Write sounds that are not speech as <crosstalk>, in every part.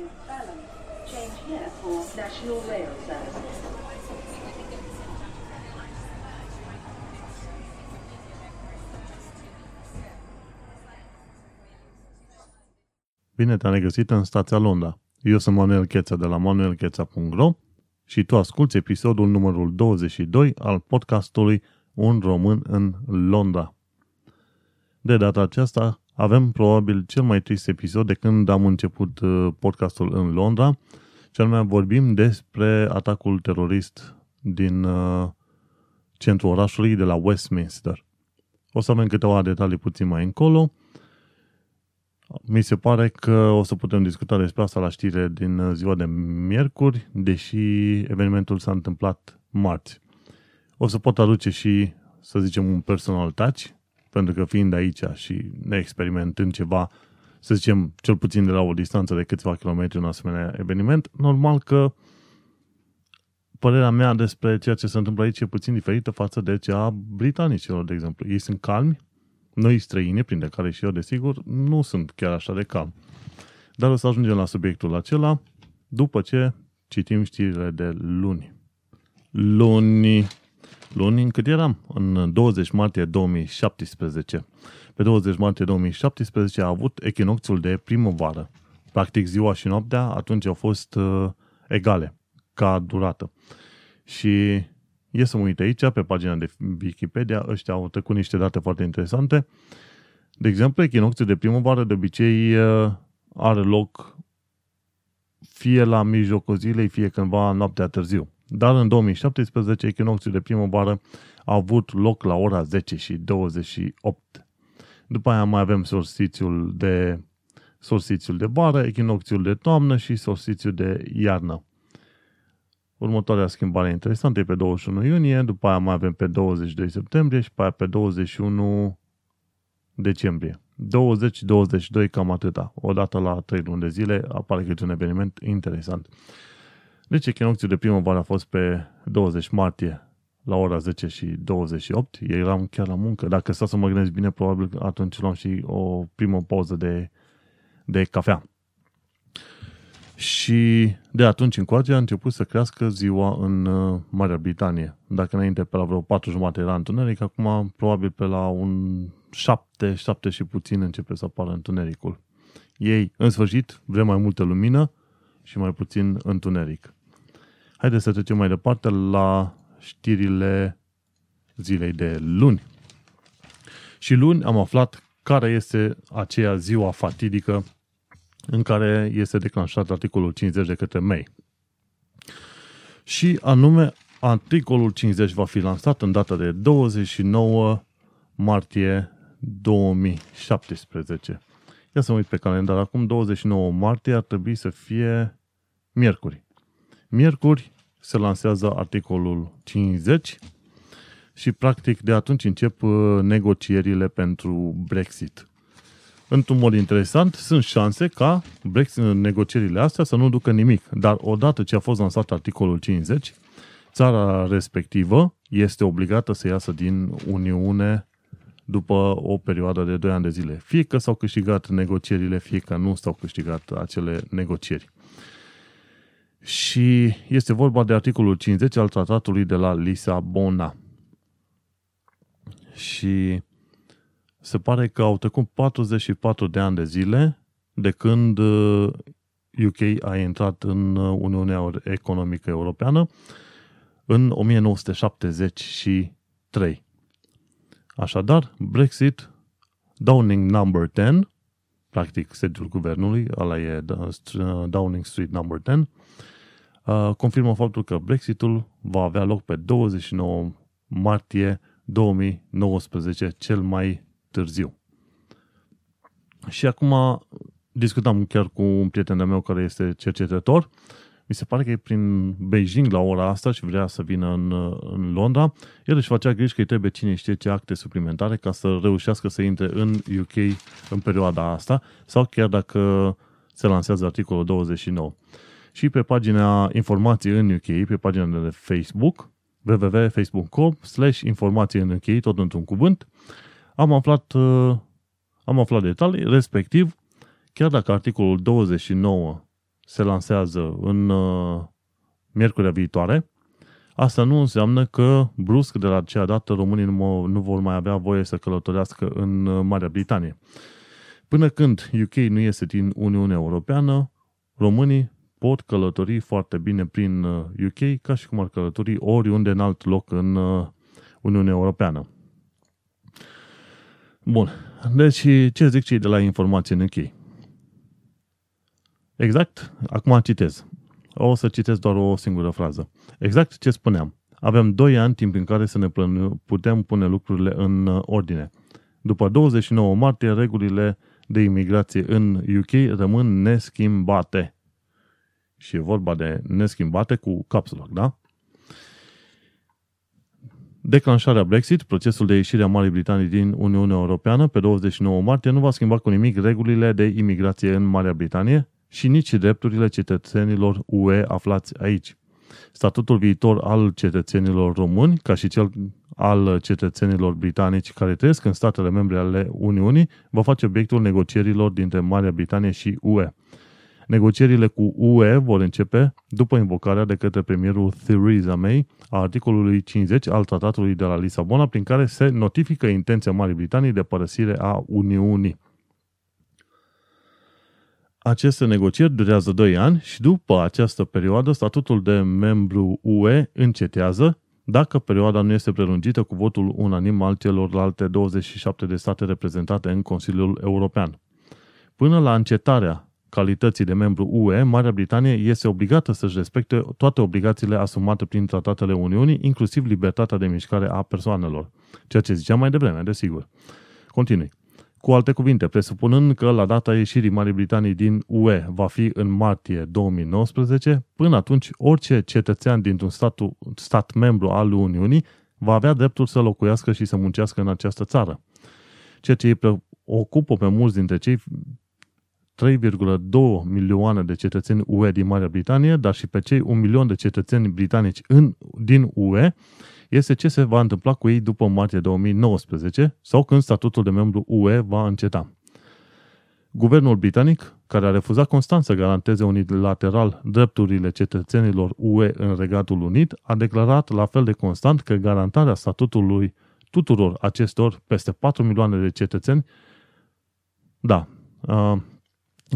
to Balham. Change here for National Rail Services. Bine te-am regăsit în stația Londra. Eu sunt Manuel Cheța de la manuelcheța.ro și tu asculti episodul numărul 22 al podcastului Un român în Londra. De data aceasta avem probabil cel mai trist episod de când am început uh, podcastul în Londra, cel mai vorbim despre atacul terorist din uh, centrul orașului de la Westminster. O să avem câteva detalii puțin mai încolo. Mi se pare că o să putem discuta despre asta la știre din uh, ziua de miercuri, deși evenimentul s-a întâmplat marți. O să pot aduce și, să zicem, un personal touch, pentru că fiind aici și ne experimentând ceva, să zicem, cel puțin de la o distanță de câțiva kilometri un asemenea eveniment, normal că părerea mea despre ceea ce se întâmplă aici e puțin diferită față de cea a britanicilor, de exemplu. Ei sunt calmi, noi străini, printre care și eu, desigur, nu sunt chiar așa de calm. Dar o să ajungem la subiectul acela după ce citim știrile de luni. Luni. Luni, cât eram? În 20 martie 2017. Pe 20 martie 2017 a avut echinocțiul de primăvară. Practic ziua și noaptea atunci au fost uh, egale ca durată. Și e să mă uit aici, pe pagina de Wikipedia, ăștia au trecut niște date foarte interesante. De exemplu, echinocțiul de primăvară de obicei uh, are loc fie la mijlocul zilei, fie cândva noaptea târziu. Dar în 2017, echinocțiul de primăvară a avut loc la ora 10 și 28. După aia mai avem solstițiul de, solstițiul de vară, echinocțiul de toamnă și solstițiul de iarnă. Următoarea schimbare interesantă e pe 21 iunie, după aia mai avem pe 22 septembrie și pe aia pe 21 decembrie. 20-22, cam atâta. Odată la 3 luni de zile apare câte un eveniment interesant. Deci echinocțiul de primăvară a fost pe 20 martie la ora 10 și 28. Eu eram chiar la muncă. Dacă stau să mă gândesc bine, probabil atunci luam și o primă pauză de, de cafea. Și de atunci încoace a început să crească ziua în uh, Marea Britanie. Dacă înainte pe la vreo 4 jumate era întuneric, acum probabil pe la un 7, 7 și puțin începe să apară întunericul. Ei, în sfârșit, vrem mai multă lumină și mai puțin întuneric. Haideți să trecem mai departe la știrile zilei de luni. Și luni am aflat care este aceea ziua fatidică în care este declanșat articolul 50 de către May. Și anume, articolul 50 va fi lansat în data de 29 martie 2017. Ia să mă uit pe calendar. Acum 29 martie ar trebui să fie miercuri. Miercuri se lansează articolul 50 și practic de atunci încep uh, negocierile pentru Brexit. Într-un mod interesant, sunt șanse ca Brexit, negocierile astea să nu ducă nimic. Dar odată ce a fost lansat articolul 50, țara respectivă este obligată să iasă din Uniune după o perioadă de 2 ani de zile. Fie că s-au câștigat negocierile, fie că nu s-au câștigat acele negocieri. Și este vorba de articolul 50 al tratatului de la Lisabona. Și se pare că au trecut 44 de ani de zile de când UK uh, a intrat în uh, Uniunea Economică Europeană în 1973. Așadar, Brexit, Downing Number 10, practic sediul guvernului, ăla e uh, Downing Street Number 10, confirmă faptul că Brexitul va avea loc pe 29 martie 2019, cel mai târziu. Și acum discutam chiar cu un prieten de meu care este cercetător. Mi se pare că e prin Beijing la ora asta și vrea să vină în, în Londra. El își facea griji că îi trebuie cine știe ce acte suplimentare ca să reușească să intre în UK în perioada asta sau chiar dacă se lansează articolul 29. Și pe pagina informații în UK, pe pagina de Facebook, www.facebook.com slash informații în UK, tot într-un cuvânt, am aflat, am aflat detalii, respectiv, chiar dacă articolul 29 se lansează în uh, miercurea viitoare, asta nu înseamnă că brusc de la aceea dată românii nu, nu vor mai avea voie să călătorească în uh, Marea Britanie. Până când UK nu iese din Uniunea Europeană, românii pot călători foarte bine prin UK uh, ca și cum ar călători oriunde în alt loc în uh, Uniunea Europeană. Bun. Deci, ce zic cei de la informație în UK? Exact, acum citez. O să citesc doar o singură frază. Exact ce spuneam. Avem 2 ani timp în care să ne putem pune lucrurile în uh, ordine. După 29 martie, regulile de imigrație în UK rămân neschimbate. Și e vorba de neschimbate cu caps lock, da? Declanșarea Brexit, procesul de ieșire a Marii Britanii din Uniunea Europeană pe 29 martie nu va schimba cu nimic regulile de imigrație în Marea Britanie și nici drepturile cetățenilor UE aflați aici. Statutul viitor al cetățenilor români, ca și cel al cetățenilor britanici care trăiesc în statele membre ale Uniunii, va face obiectul negocierilor dintre Marea Britanie și UE. Negocierile cu UE vor începe după invocarea de către premierul Theresa May a articolului 50 al tratatului de la Lisabona, prin care se notifică intenția Marii Britanii de părăsire a Uniunii. Aceste negocieri durează 2 ani și după această perioadă statutul de membru UE încetează dacă perioada nu este prelungită cu votul unanim al celorlalte 27 de state reprezentate în Consiliul European. Până la încetarea calității de membru UE, Marea Britanie este obligată să-și respecte toate obligațiile asumate prin tratatele Uniunii, inclusiv libertatea de mișcare a persoanelor. Ceea ce ziceam mai devreme, desigur. Continui. Cu alte cuvinte, presupunând că la data ieșirii Marii Britanii din UE va fi în martie 2019, până atunci orice cetățean dintr-un statu, stat membru al Uniunii va avea dreptul să locuiască și să muncească în această țară. Ceea ce îi preocupă pe mulți dintre cei 3,2 milioane de cetățeni UE din Marea Britanie, dar și pe cei 1 milion de cetățeni britanici în, din UE, este ce se va întâmpla cu ei după martie 2019 sau când statutul de membru UE va înceta. Guvernul britanic, care a refuzat constant să garanteze unilateral drepturile cetățenilor UE în Regatul Unit, a declarat la fel de constant că garantarea statutului tuturor acestor peste 4 milioane de cetățeni, da,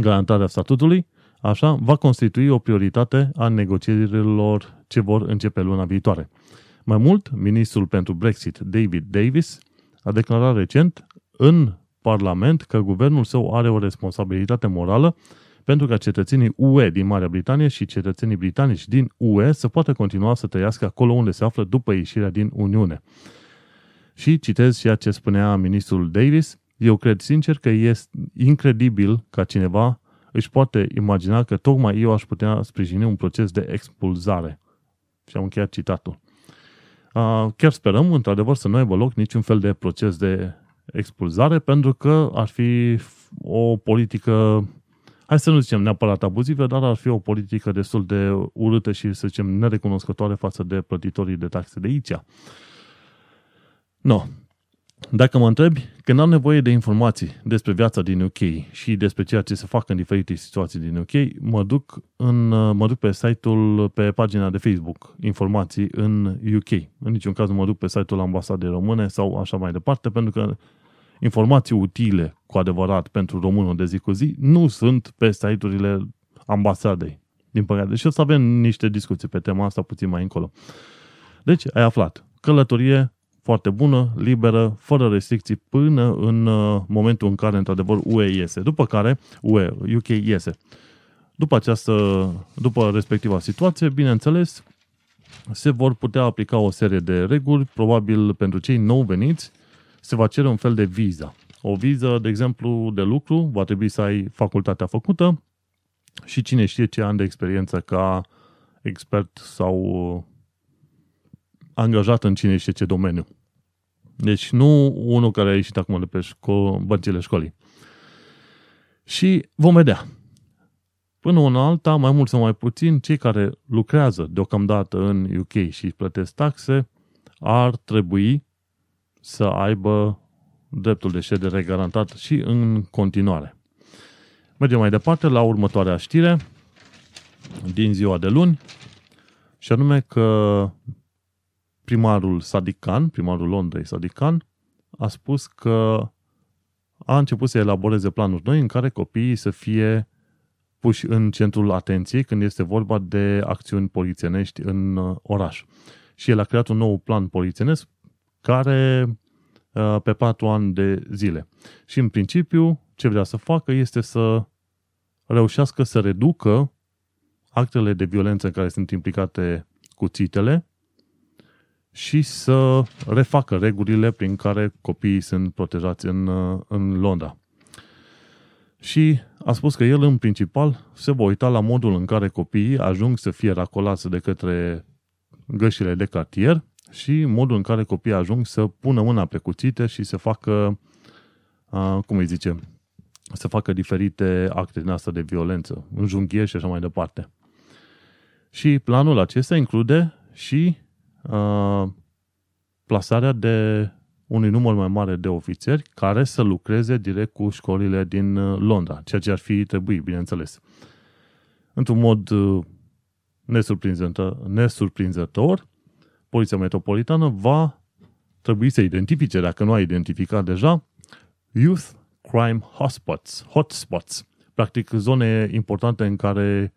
garantarea statutului, așa, va constitui o prioritate a negocierilor ce vor începe luna viitoare. Mai mult, ministrul pentru Brexit, David Davis, a declarat recent în Parlament că guvernul său are o responsabilitate morală pentru ca cetățenii UE din Marea Britanie și cetățenii britanici din UE să poată continua să trăiască acolo unde se află după ieșirea din Uniune. Și citez ceea ce spunea ministrul Davis, eu cred sincer că este incredibil ca cineva își poate imagina că tocmai eu aș putea sprijini un proces de expulzare. Și am încheiat citatul. Chiar sperăm, într-adevăr, să nu aibă loc niciun fel de proces de expulzare, pentru că ar fi o politică, hai să nu zicem neapărat abuzivă, dar ar fi o politică destul de urâtă și, să zicem, nerecunoscătoare față de plătitorii de taxe de aici. No, dacă mă întrebi, când am nevoie de informații despre viața din UK și despre ceea ce se fac în diferite situații din UK, mă duc, în, mă duc pe site-ul, pe pagina de Facebook, informații în UK. În niciun caz nu mă duc pe site-ul ambasadei române sau așa mai departe, pentru că informații utile cu adevărat pentru românul de zi cu zi nu sunt pe site-urile ambasadei. Din păcate. Și o să avem niște discuții pe tema asta puțin mai încolo. Deci, ai aflat. Călătorie foarte bună, liberă, fără restricții până în uh, momentul în care, într-adevăr, UE iese. După care, UE, UK iese. După această, după respectiva situație, bineînțeles, se vor putea aplica o serie de reguli, probabil pentru cei nou veniți, se va cere un fel de viză. O viză, de exemplu, de lucru, va trebui să ai facultatea făcută și cine știe ce ani de experiență ca expert sau angajat în cine știe ce domeniu. Deci nu unul care a ieșit acum de pe șco- băncile școlii. Și vom vedea. Până una alta, mai mult sau mai puțin, cei care lucrează deocamdată în UK și plătesc taxe ar trebui să aibă dreptul de ședere garantat și în continuare. Mergem mai departe la următoarea știre. din ziua de luni, și anume că primarul Sadiq Khan, primarul Londrei Sadiq Khan, a spus că a început să elaboreze planuri noi în care copiii să fie puși în centrul atenției când este vorba de acțiuni polițienești în uh, oraș. Și el a creat un nou plan polițienesc care uh, pe patru ani de zile. Și în principiu ce vrea să facă este să reușească să reducă actele de violență în care sunt implicate cuțitele și să refacă regulile prin care copiii sunt protejați în, în Londra. Și a spus că el, în principal, se va uita la modul în care copiii ajung să fie racolați de către gășile de cartier și modul în care copiii ajung să pună mâna pe cuțite și să facă, cum îi zice, să facă diferite acte din asta de violență, înjunghieri și așa mai departe. Și planul acesta include și uh, plasarea de unui număr mai mare de ofițeri care să lucreze direct cu școlile din uh, Londra, ceea ce ar fi trebuit, bineînțeles. Într-un mod uh, nesurprinzător, nesurprinzător, Poliția Metropolitană va trebui să identifice, dacă nu a identificat deja, Youth Crime Hotspots, hotspots, practic zone importante în care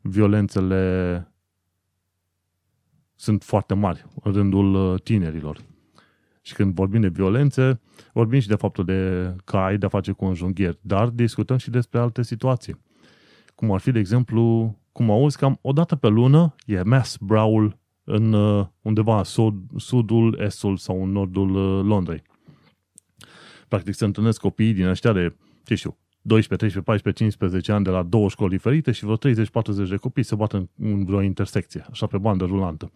violențele sunt foarte mari în rândul uh, tinerilor. Și când vorbim de violențe, vorbim și de faptul de că ai de-a face cu înjunghieri, dar discutăm și despre alte situații. Cum ar fi, de exemplu, cum auzi, cam o dată pe lună e mass brawl în uh, undeva în sud, sudul, estul sau în nordul uh, Londrei. Practic se întâlnesc copiii din ăștia de, ce știu, 12, 13, 14, 15 ani de la două școli diferite și vreo 30-40 de copii se bat în, în vreo intersecție, așa pe bandă rulantă.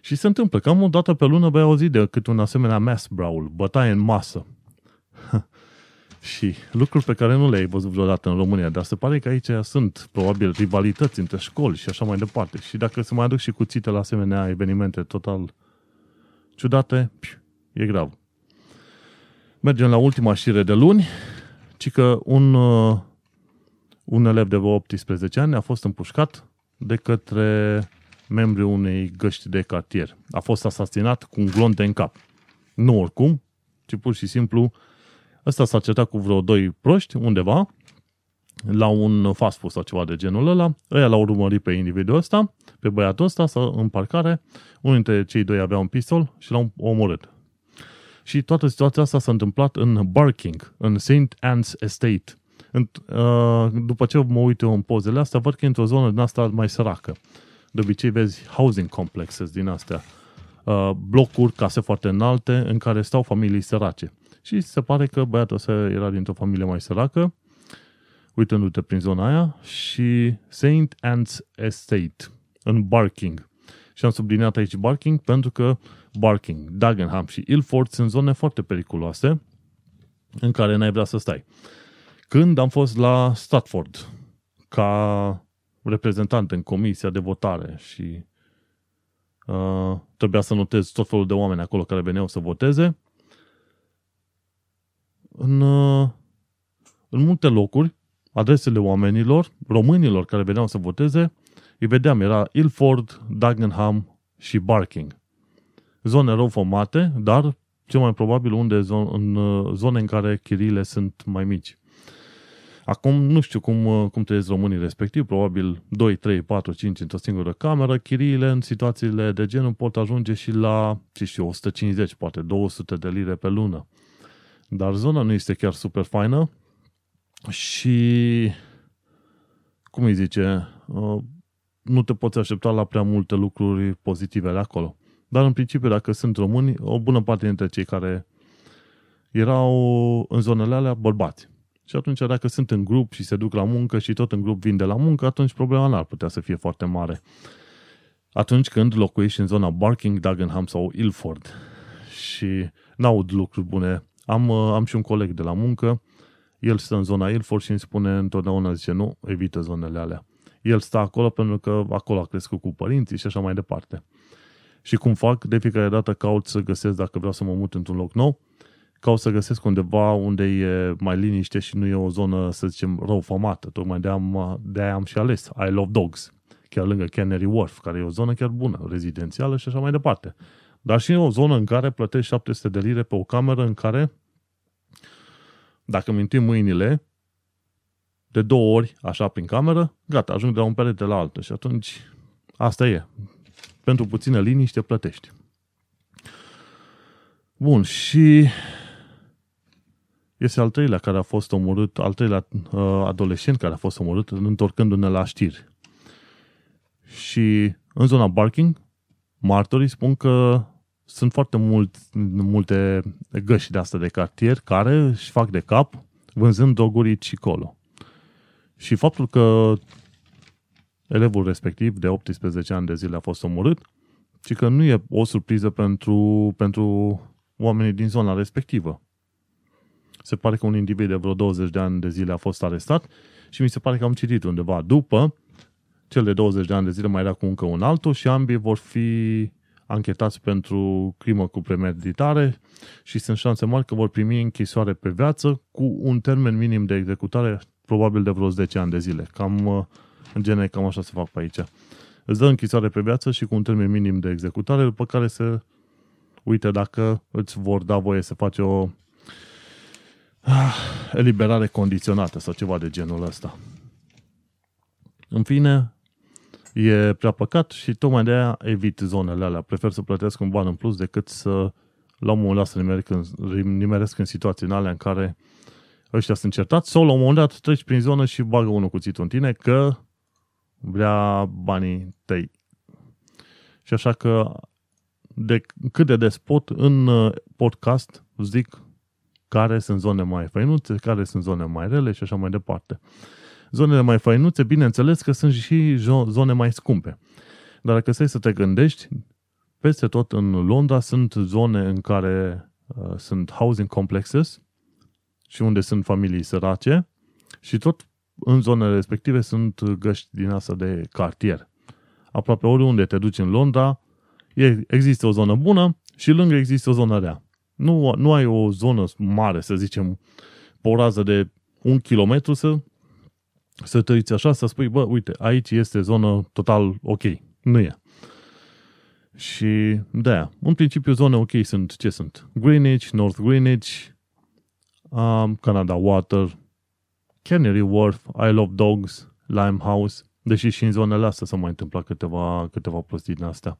Și se întâmplă, cam o dată pe lună vei auzi de cât un asemenea mass brawl, bătaie în masă. <laughs> și lucruri pe care nu le-ai văzut vreodată în România, dar se pare că aici sunt probabil rivalități între școli și așa mai departe. Și dacă se mai aduc și cuțite la asemenea evenimente total ciudate, e grav. Mergem la ultima știre de luni ci că un, uh, un elev de 18 ani a fost împușcat de către membrii unei găști de cartier. A fost asasinat cu un glonte în cap. Nu oricum, ci pur și simplu ăsta s-a certat cu vreo doi proști undeva la un fast food sau ceva de genul ăla. Ăia l-au urmărit pe individul ăsta, pe băiatul ăsta, în parcare. Unul dintre cei doi avea un pistol și l-au omorât. Și toată situația asta s-a întâmplat în Barking, în St. Anne's Estate. Uh, după ce mă uit eu în pozele astea, văd că e într-o zonă din asta mai săracă. De obicei vezi housing complexes din astea. Uh, blocuri, case foarte înalte, în care stau familii sărace. Și se pare că băiatul ăsta era dintr-o familie mai săracă, uitându-te prin zona aia, și St. Anne's Estate, în Barking. Și am subliniat aici Barking pentru că Barking, Dagenham și Ilford sunt zone foarte periculoase în care n-ai vrea să stai. Când am fost la Stratford ca reprezentant în comisia de votare și uh, trebuia să notez tot felul de oameni acolo care veneau să voteze, în, uh, în multe locuri, adresele oamenilor, românilor care veneau să voteze, îi vedeam, era Ilford, Dagenham și Barking zone rău formate, dar cel mai probabil unde în uh, zone în care chiriile sunt mai mici. Acum nu știu cum, uh, cum trăiesc românii respectiv, probabil 2, 3, 4, 5 într-o singură cameră, chiriile în situațiile de genul pot ajunge și la, ce știu, 150, poate 200 de lire pe lună. Dar zona nu este chiar super faină și, cum îi zice, uh, nu te poți aștepta la prea multe lucruri pozitive de acolo. Dar în principiu, dacă sunt români, o bună parte dintre cei care erau în zonele alea bărbați. Și atunci, dacă sunt în grup și se duc la muncă și tot în grup vin de la muncă, atunci problema n-ar putea să fie foarte mare. Atunci când locuiești în zona Barking, Dagenham sau Ilford și n-aud lucruri bune. Am, am și un coleg de la muncă, el stă în zona Ilford și îmi spune întotdeauna, zice, nu, evită zonele alea. El stă acolo pentru că acolo a crescut cu părinții și așa mai departe. Și cum fac, de fiecare dată caut să găsesc, dacă vreau să mă mut într-un loc nou, caut să găsesc undeva unde e mai liniște și nu e o zonă, să zicem, rău famată. Tocmai de, am, de aia am și ales I Love Dogs. chiar lângă Canary Wharf, care e o zonă chiar bună, rezidențială și așa mai departe. Dar și o zonă în care plătești 700 de lire pe o cameră în care, dacă mintim mâinile, de două ori, așa, prin cameră, gata, ajung de la un perete la altul și atunci asta e. Pentru puțină liniște plătești. Bun, și este al treilea care a fost omorât, al treilea uh, adolescent care a fost omorât întorcându-ne la știri. Și în zona Barking, martorii spun că sunt foarte mult, multe găși de asta de cartier care își fac de cap vânzând droguri și colo. Și faptul că elevul respectiv de 18 ani de zile a fost omorât, și că nu e o surpriză pentru, pentru oamenii din zona respectivă. Se pare că un individ de vreo 20 de ani de zile a fost arestat și mi se pare că am citit undeva după cel de 20 de ani de zile mai era cu încă un altul și ambii vor fi anchetați pentru crimă cu premeditare și sunt șanse mari că vor primi închisoare pe viață cu un termen minim de executare probabil de vreo 10 ani de zile. Cam, uh, în genere, cam așa se fac pe aici. Îți dă închisoare pe viață și cu un termen minim de executare, după care se uite dacă îți vor da voie să faci o ah, eliberare condiționată sau ceva de genul ăsta. În fine, e prea păcat și tocmai de aia evit zonele alea. Prefer să plătesc un ban în plus decât să la un moment dat să nimeresc în, nimeresc în situații în alea în care ăștia sunt certați sau la un moment dat treci prin zonă și bagă unul cuțitul în tine că vrea banii tăi. Și așa că de cât de des pot în uh, podcast zic care sunt zone mai făinuțe, care sunt zone mai rele și așa mai departe. Zonele mai făinuțe, bineînțeles că sunt și zone mai scumpe. Dar dacă stai să te gândești, peste tot în Londra sunt zone în care uh, sunt housing complexes și unde sunt familii sărace și tot în zonele respective sunt găști din asta de cartier. Aproape oriunde te duci în Londra, există o zonă bună și lângă există o zonă rea. Nu, nu ai o zonă mare, să zicem, pe o rază de un kilometru să, să te uiți așa, să spui, bă, uite, aici este zonă total ok. Nu e. Și de aia, în principiu zone ok sunt ce sunt? Greenwich, North Greenwich, um, Canada Water, Canary Wharf, Isle of Dogs, Limehouse, deși și în zonele astea s-au mai întâmplat câteva, câteva prostii din astea.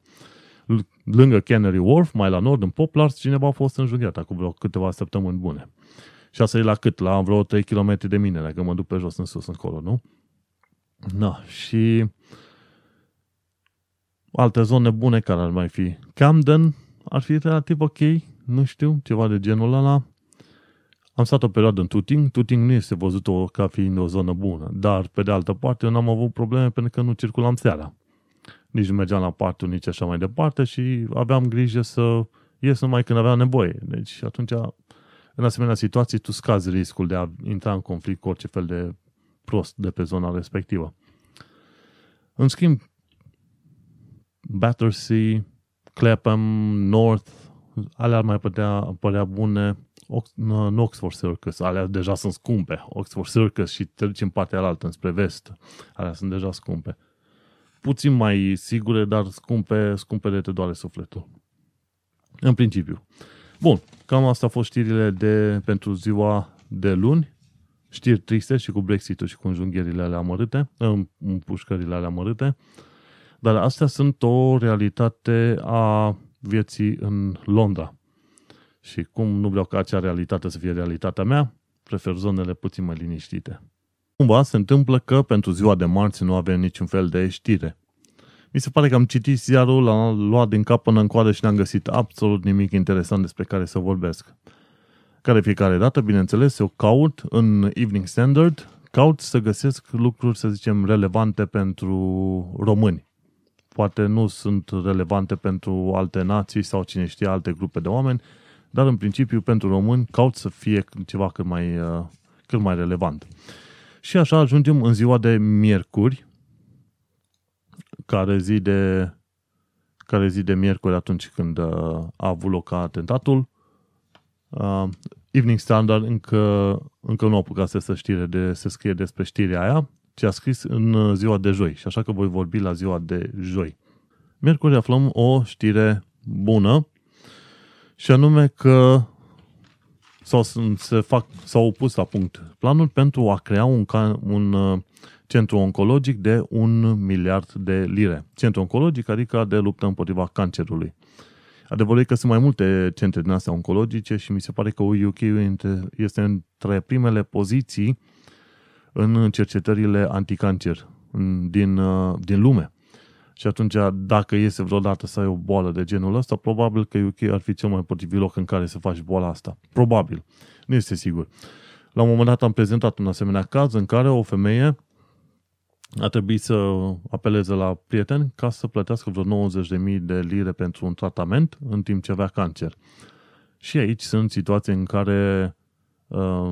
Lângă Canary Wharf, mai la nord, în Poplars, cineva a fost înjunghiat acum vreo câteva săptămâni bune. Și asta e la cât? La vreo 3 km de mine, dacă mă duc pe jos în sus încolo, nu? Da, și alte zone bune care ar mai fi. Camden ar fi relativ ok, nu știu, ceva de genul ăla. Am stat o perioadă în Tuting. Tuting nu este văzut ca fiind o zonă bună, dar pe de altă parte eu n-am avut probleme pentru că nu circulam seara. Nici nu mergeam la partul, nici așa mai departe și aveam grijă să ies numai când aveam nevoie. Deci atunci, în asemenea situații, tu scazi riscul de a intra în conflict cu orice fel de prost de pe zona respectivă. În schimb, Battersea, Clapham, North, alea ar mai putea părea bune nu Oxford Circus, alea deja sunt scumpe. Oxford Circus și te duci în partea alaltă, spre vest, alea sunt deja scumpe. Puțin mai sigure, dar scumpe, scumpe de te doare sufletul. În principiu. Bun, cam asta au fost știrile de, pentru ziua de luni. Știri triste și cu Brexit-ul și cu înjunghierile alea amărâte, împușcările alea amărâte. Dar astea sunt o realitate a vieții în Londra. Și cum nu vreau ca acea realitate să fie realitatea mea, prefer zonele puțin mai liniștite. Cumva se întâmplă că pentru ziua de marți nu avem niciun fel de știre. Mi se pare că am citit ziarul, l-am luat din cap până în coadă și n-am găsit absolut nimic interesant despre care să vorbesc. Care fiecare dată, bineînțeles, eu caut în Evening Standard, caut să găsesc lucruri, să zicem, relevante pentru români. Poate nu sunt relevante pentru alte nații sau cine știe alte grupe de oameni, dar în principiu pentru români caut să fie ceva cât mai, uh, cât mai relevant. Și așa ajungem în ziua de miercuri, care zi de, care zi de miercuri atunci când uh, a avut loc atentatul. Uh, Evening Standard încă, încă nu a apucat să, știre de, să scrie despre știrea aia, ci a scris în ziua de joi și așa că voi vorbi la ziua de joi. Miercuri aflăm o știre bună și anume că sau se fac, s-au opus la punct planul pentru a crea un, un uh, centru oncologic de un miliard de lire. Centru oncologic, adică de luptă împotriva cancerului. Adevărul e că sunt mai multe centre din astea oncologice și mi se pare că UK este între primele poziții în cercetările anticancer din, uh, din lume. Și atunci, dacă iese vreodată să ai o boală de genul ăsta, probabil că UK ar fi cel mai potrivit loc în care să faci boala asta. Probabil. Nu este sigur. La un moment dat am prezentat un asemenea caz în care o femeie a trebuit să apeleze la prieteni ca să plătească vreo 90.000 de lire pentru un tratament în timp ce avea cancer. Și aici sunt situații în care uh,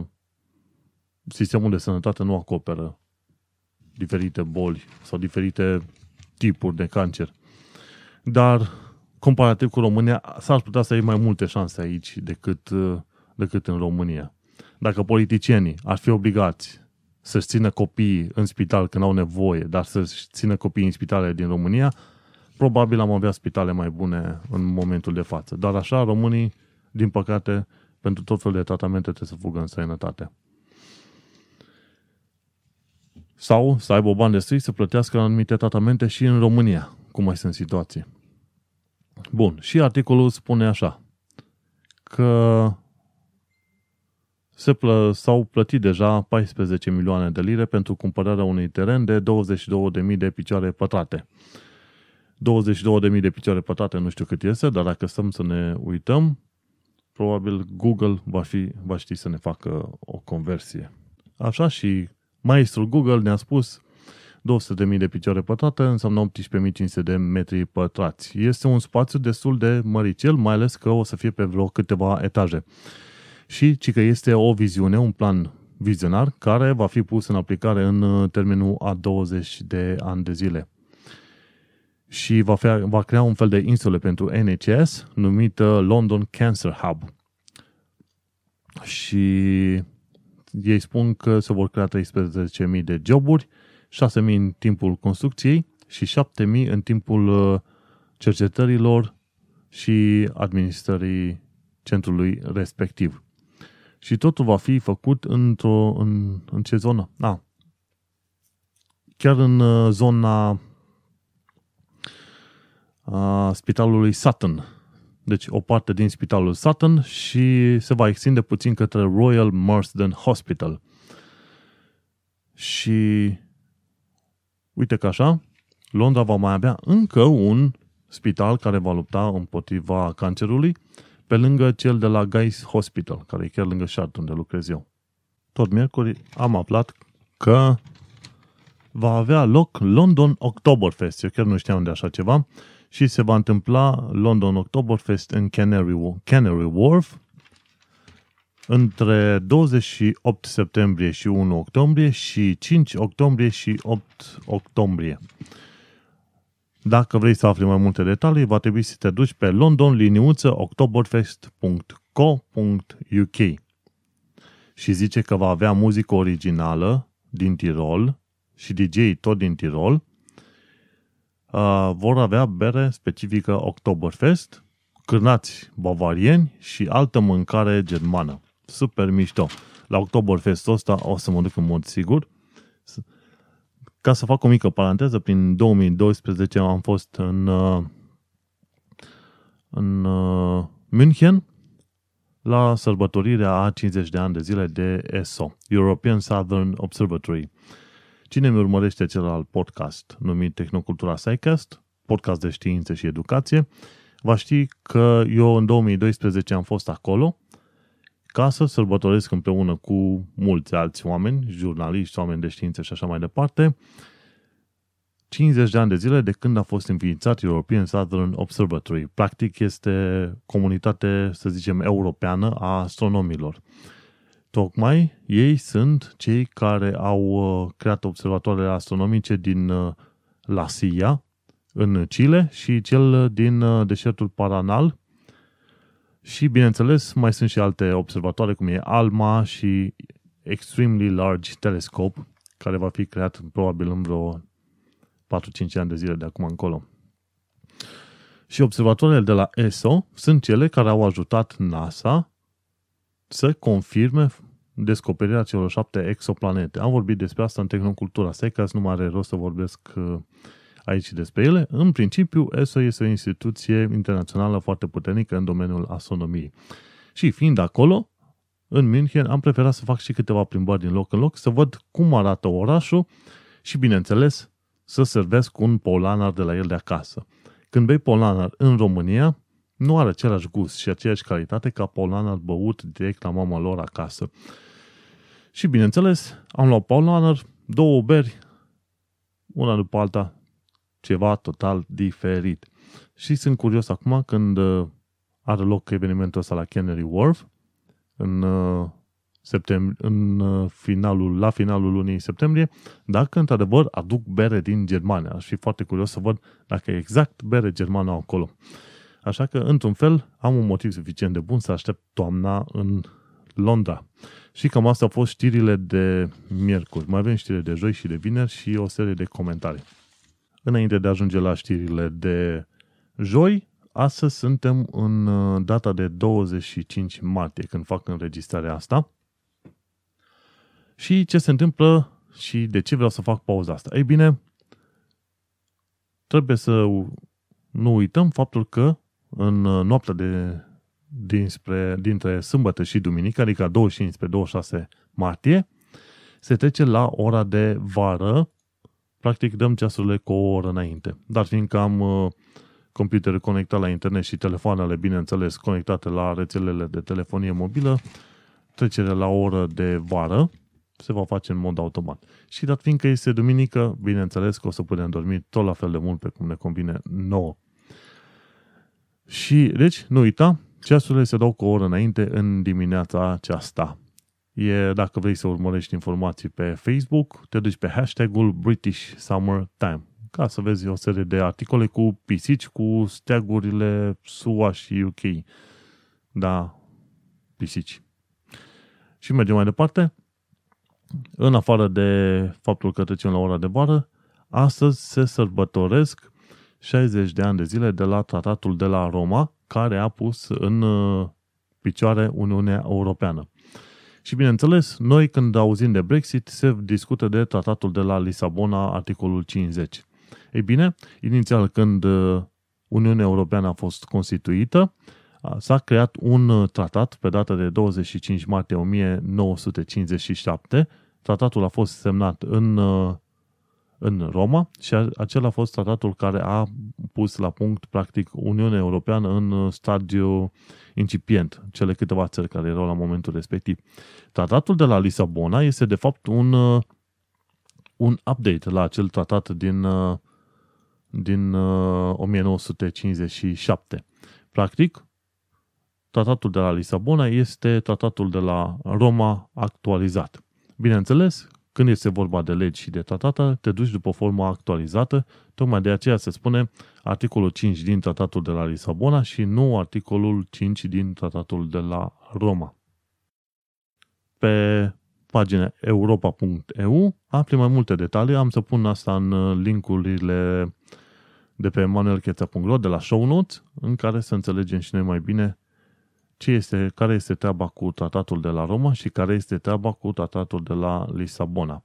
sistemul de sănătate nu acoperă diferite boli sau diferite tipuri de cancer. Dar, comparativ cu România, s-ar putea să ai mai multe șanse aici decât, uh, decât în România. Dacă politicienii ar fi obligați să-și țină copiii în spital când au nevoie, dar să-și țină copiii în spitale din România, probabil am avea spitale mai bune în momentul de față. Dar așa, românii, din păcate, pentru tot felul de tratamente trebuie să fugă în străinătate. Sau să aibă bani de să plătească anumite tratamente și în România, cum mai sunt situații. Bun, și articolul spune așa, că se plă, s-au plătit deja 14 milioane de lire pentru cumpărarea unui teren de 22.000 de picioare pătrate. 22.000 de picioare pătrate nu știu cât este, dar dacă stăm să ne uităm, probabil Google va, fi, va ști să ne facă o conversie. Așa și maestrul Google ne-a spus 200.000 de picioare pătrate înseamnă 18.500 de metri pătrați. Este un spațiu destul de măricel, mai ales că o să fie pe vreo câteva etaje și ci că este o viziune, un plan vizionar care va fi pus în aplicare în uh, termenul a 20 de ani de zile. Și va, fi, va crea un fel de insule pentru NHS numită London Cancer Hub. Și ei spun că se vor crea 13.000 de joburi, 6.000 în timpul construcției și 7.000 în timpul uh, cercetărilor și administrării centrului respectiv. Și totul va fi făcut într-o, în, în ce zonă? A, chiar în uh, zona a, spitalului Sutton. Deci o parte din spitalul Sutton și se va extinde puțin către Royal Marsden Hospital. Și uite că așa, Londra va mai avea încă un spital care va lupta împotriva cancerului pe lângă cel de la Guy's Hospital, care e chiar lângă Shard, unde lucrez eu. Tot miercuri am aflat că va avea loc London Oktoberfest. Eu chiar nu știam de așa ceva. Și se va întâmpla London Oktoberfest în Canary, Canary Wharf între 28 septembrie și 1 octombrie și 5 octombrie și 8 octombrie. Dacă vrei să afli mai multe detalii, va trebui să te duci pe londonliniuțăoctoberfest.co.uk și zice că va avea muzică originală din Tirol și DJ tot din Tirol. Uh, vor avea bere specifică Oktoberfest, cârnați bavarieni și altă mâncare germană. Super mișto. La Oktoberfestul ăsta o să mă duc în mod sigur ca să fac o mică paranteză, prin 2012 am fost în, uh, în uh, München la sărbătorirea a 50 de ani de zile de ESO, European Southern Observatory. Cine mi urmărește celălalt podcast numit Tehnocultura SciCast, podcast de științe și educație, va ști că eu în 2012 am fost acolo ca să sărbătoresc împreună cu mulți alți oameni, jurnaliști, oameni de știință și așa mai departe, 50 de ani de zile de când a fost înființat European Southern Observatory. Practic este comunitate, să zicem, europeană a astronomilor. Tocmai ei sunt cei care au uh, creat observatoarele astronomice din uh, La Silla, în Chile, și cel din uh, deșertul Paranal, și, bineînțeles, mai sunt și alte observatoare, cum e ALMA și Extremely Large Telescope, care va fi creat probabil în vreo 4-5 ani de zile de acum încolo. Și observatoarele de la ESO sunt cele care au ajutat NASA să confirme descoperirea celor șapte exoplanete. Am vorbit despre asta în Tehnocultura Secas, nu mai are rost să vorbesc uh, aici despre ele. În principiu, ESO este o instituție internațională foarte puternică în domeniul astronomiei. Și fiind acolo, în München, am preferat să fac și câteva plimbări din loc în loc, să văd cum arată orașul și, bineînțeles, să servesc un polanar de la el de acasă. Când bei polanar în România, nu are același gust și aceeași calitate ca polanar băut direct la mama lor acasă. Și bineînțeles, am luat polanar, două beri, una după alta, ceva total diferit. Și sunt curios acum când uh, are loc evenimentul ăsta la Canary Wharf, în, uh, septembrie, în uh, finalul, la finalul lunii septembrie, dacă într-adevăr aduc bere din Germania. Aș fi foarte curios să văd dacă e exact bere germană acolo. Așa că, într-un fel, am un motiv suficient de bun să aștept toamna în Londra. Și cam asta au fost știrile de miercuri. Mai avem știrile de joi și de vineri și o serie de comentarii. Înainte de a ajunge la știrile de joi, astăzi suntem în uh, data de 25 martie, când fac înregistrarea asta. Și ce se întâmplă și de ce vreau să fac pauza asta? Ei bine, trebuie să nu uităm faptul că în uh, noaptea de dinspre, dintre sâmbătă și duminică, adică 25 spre 26 martie, se trece la ora de vară, practic dăm ceasurile cu o oră înainte. Dar fiindcă am uh, computerul conectat la internet și telefoanele, bineînțeles, conectate la rețelele de telefonie mobilă, trecerea la o oră de vară se va face în mod automat. Și dat fiindcă este duminică, bineînțeles că o să putem dormi tot la fel de mult pe cum ne convine nouă. Și, deci, nu uita, ceasurile se dau cu o oră înainte în dimineața aceasta. E, dacă vrei să urmărești informații pe Facebook, te duci pe hashtagul British Summer Time ca să vezi o serie de articole cu pisici, cu steagurile SUA și UK. Da, pisici. Și mergem mai departe. În afară de faptul că trecem la ora de vară, astăzi se sărbătoresc 60 de ani de zile de la tratatul de la Roma, care a pus în uh, picioare Uniunea Europeană. Și bineînțeles, noi când auzim de Brexit, se discută de tratatul de la Lisabona, articolul 50. Ei bine, inițial când uh, Uniunea Europeană a fost constituită, s-a creat un uh, tratat pe data de 25 martie 1957. Tratatul a fost semnat în în Roma și acela a fost tratatul care a pus la punct, practic, Uniunea Europeană în stadiu incipient, cele câteva țări care erau la momentul respectiv. Tratatul de la Lisabona este, de fapt, un, un update la acel tratat din, din 1957. Practic, tratatul de la Lisabona este tratatul de la Roma actualizat. Bineînțeles, când este vorba de legi și de tratată, te duci după forma actualizată, tocmai de aceea se spune articolul 5 din tratatul de la Lisabona și nu articolul 5 din tratatul de la Roma. Pe pagina europa.eu afli mai multe detalii, am să pun asta în linkurile de pe manuelcheța.ro de la show notes, în care să înțelegem și noi mai bine ce este, care este treaba cu tratatul de la Roma și care este treaba cu tratatul de la Lisabona.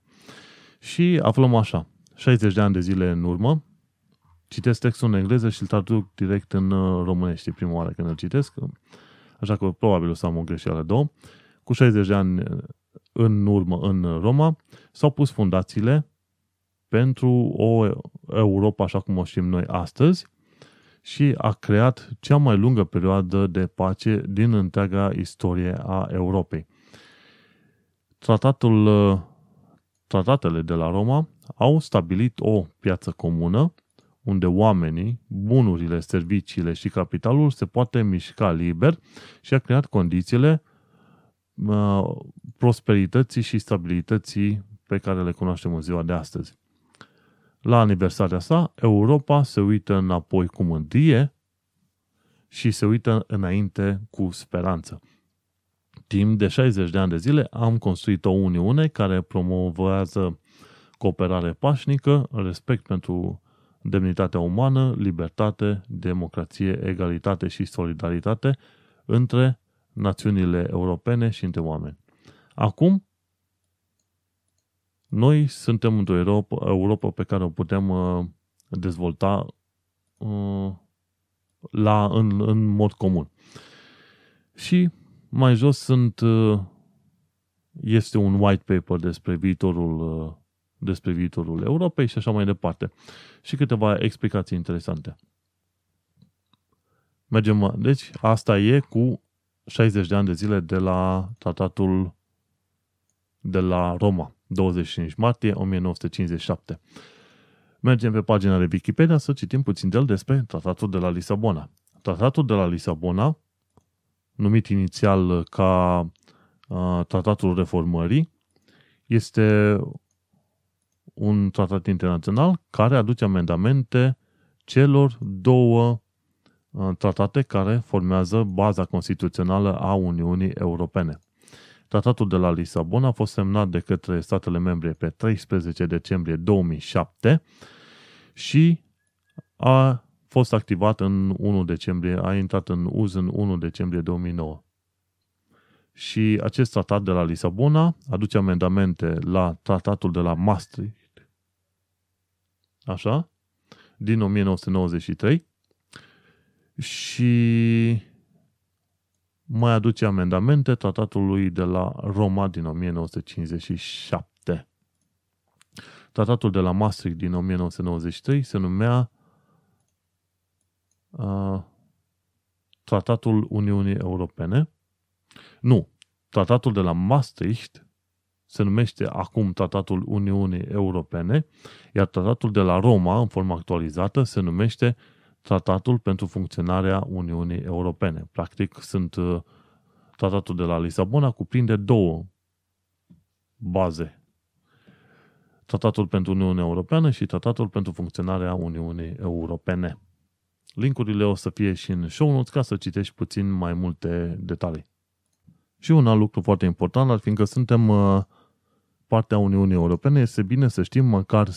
Și aflăm așa, 60 de ani de zile în urmă, citesc textul în engleză și îl traduc direct în uh, românește prima oară când îl citesc, așa că probabil o să am o greșeală două. Cu 60 de ani uh, în urmă în Roma s-au pus fundațiile pentru o Europa așa cum o știm noi astăzi, și a creat cea mai lungă perioadă de pace din întreaga istorie a Europei. Tratatul, tratatele de la Roma au stabilit o piață comună unde oamenii, bunurile, serviciile și capitalul se poate mișca liber și a creat condițiile prosperității și stabilității pe care le cunoaștem în ziua de astăzi. La aniversarea sa, Europa se uită înapoi cu mândrie și se uită înainte cu speranță. Timp de 60 de ani de zile am construit o uniune care promovează cooperare pașnică, respect pentru demnitatea umană, libertate, democrație, egalitate și solidaritate între națiunile europene și între oameni. Acum, noi suntem într-o Europa, Europa pe care o putem uh, dezvolta uh, la, în, în mod comun. Și mai jos sunt uh, este un white paper despre viitorul uh, despre viitorul Europei și așa mai departe. Și câteva explicații interesante. Mergem, deci asta e cu 60 de ani de zile de la tratatul de la Roma, 25 martie 1957. Mergem pe pagina de Wikipedia să citim puțin de el despre tratatul de la Lisabona. Tratatul de la Lisabona, numit inițial ca uh, tratatul reformării, este un tratat internațional care aduce amendamente celor două uh, tratate care formează baza constituțională a Uniunii Europene. Tratatul de la Lisabona a fost semnat de către statele membre pe 13 decembrie 2007 și a fost activat în 1 decembrie, a intrat în uz în 1 decembrie 2009. Și acest tratat de la Lisabona aduce amendamente la tratatul de la Maastricht. Așa, din 1993 și mai aduce amendamente tratatului de la Roma din 1957. Tratatul de la Maastricht din 1993 se numea uh, Tratatul Uniunii Europene. Nu, Tratatul de la Maastricht se numește acum Tratatul Uniunii Europene, iar Tratatul de la Roma, în formă actualizată, se numește Tratatul pentru funcționarea Uniunii Europene. Practic, sunt uh, Tratatul de la Lisabona cuprinde două baze. Tratatul pentru Uniunea Europeană și Tratatul pentru funcționarea Uniunii Europene. Linkurile o să fie și în show notes ca să citești puțin mai multe detalii. Și un alt lucru foarte important, ar fiindcă suntem uh, partea Uniunii Europene, este bine să știm măcar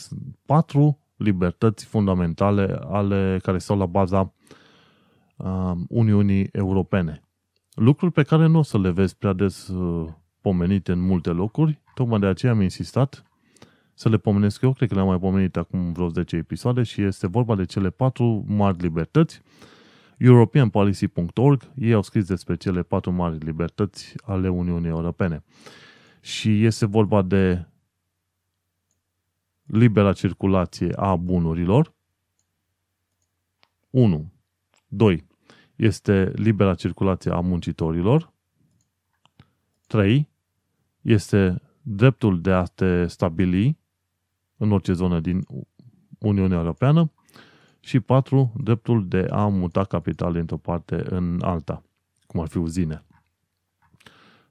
patru libertăți fundamentale ale care stau la baza uh, Uniunii Europene. Lucruri pe care nu o să le vezi prea des uh, pomenite în multe locuri, tocmai de aceea am insistat să le pomenesc eu, cred că le-am mai pomenit acum vreo 10 episoade și este vorba de cele patru mari libertăți. EuropeanPolicy.org, ei au scris despre cele patru mari libertăți ale Uniunii Europene și este vorba de libera circulație a bunurilor. 1. 2. Este libera circulație a muncitorilor. 3. Este dreptul de a te stabili în orice zonă din Uniunea Europeană. Și 4. Dreptul de a muta capital dintr-o parte în alta, cum ar fi uzine.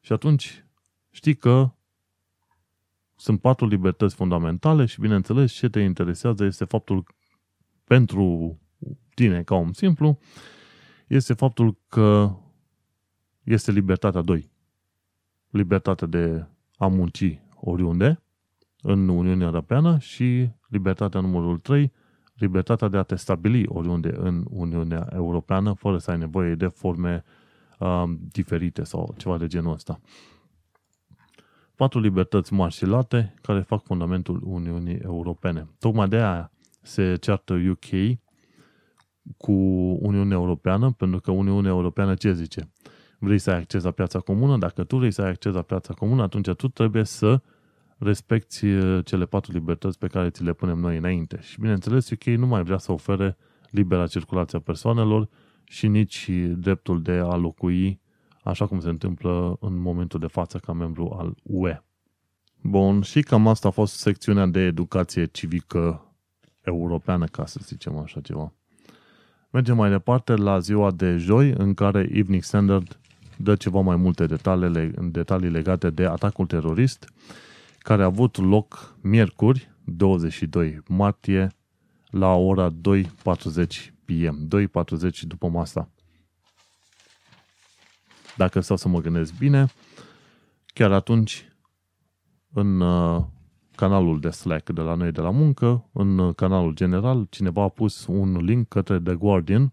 Și atunci, știi că sunt patru libertăți fundamentale și, bineînțeles, ce te interesează este faptul pentru tine, ca om simplu, este faptul că este libertatea 2. Libertatea de a munci oriunde în Uniunea Europeană și libertatea numărul 3, libertatea de a te stabili oriunde în Uniunea Europeană fără să ai nevoie de forme uh, diferite sau ceva de genul ăsta patru libertăți mari și late care fac fundamentul Uniunii Europene. Tocmai de aia se ceartă UK cu Uniunea Europeană, pentru că Uniunea Europeană ce zice? Vrei să ai acces la piața comună? Dacă tu vrei să ai acces la piața comună, atunci tu trebuie să respecti uh, cele patru libertăți pe care ți le punem noi înainte. Și bineînțeles, UK nu mai vrea să ofere libera circulație a persoanelor și nici dreptul de a locui așa cum se întâmplă în momentul de față ca membru al UE. Bun, și cam asta a fost secțiunea de educație civică europeană, ca să zicem așa ceva. Mergem mai departe la ziua de joi, în care Evening Standard dă ceva mai multe detalii, detalii legate de atacul terorist care a avut loc miercuri, 22 martie, la ora 2.40 PM, 2.40 după masa. Dacă stau să mă gândesc bine, chiar atunci, în uh, canalul de Slack de la noi de la muncă, în canalul general, cineva a pus un link către The Guardian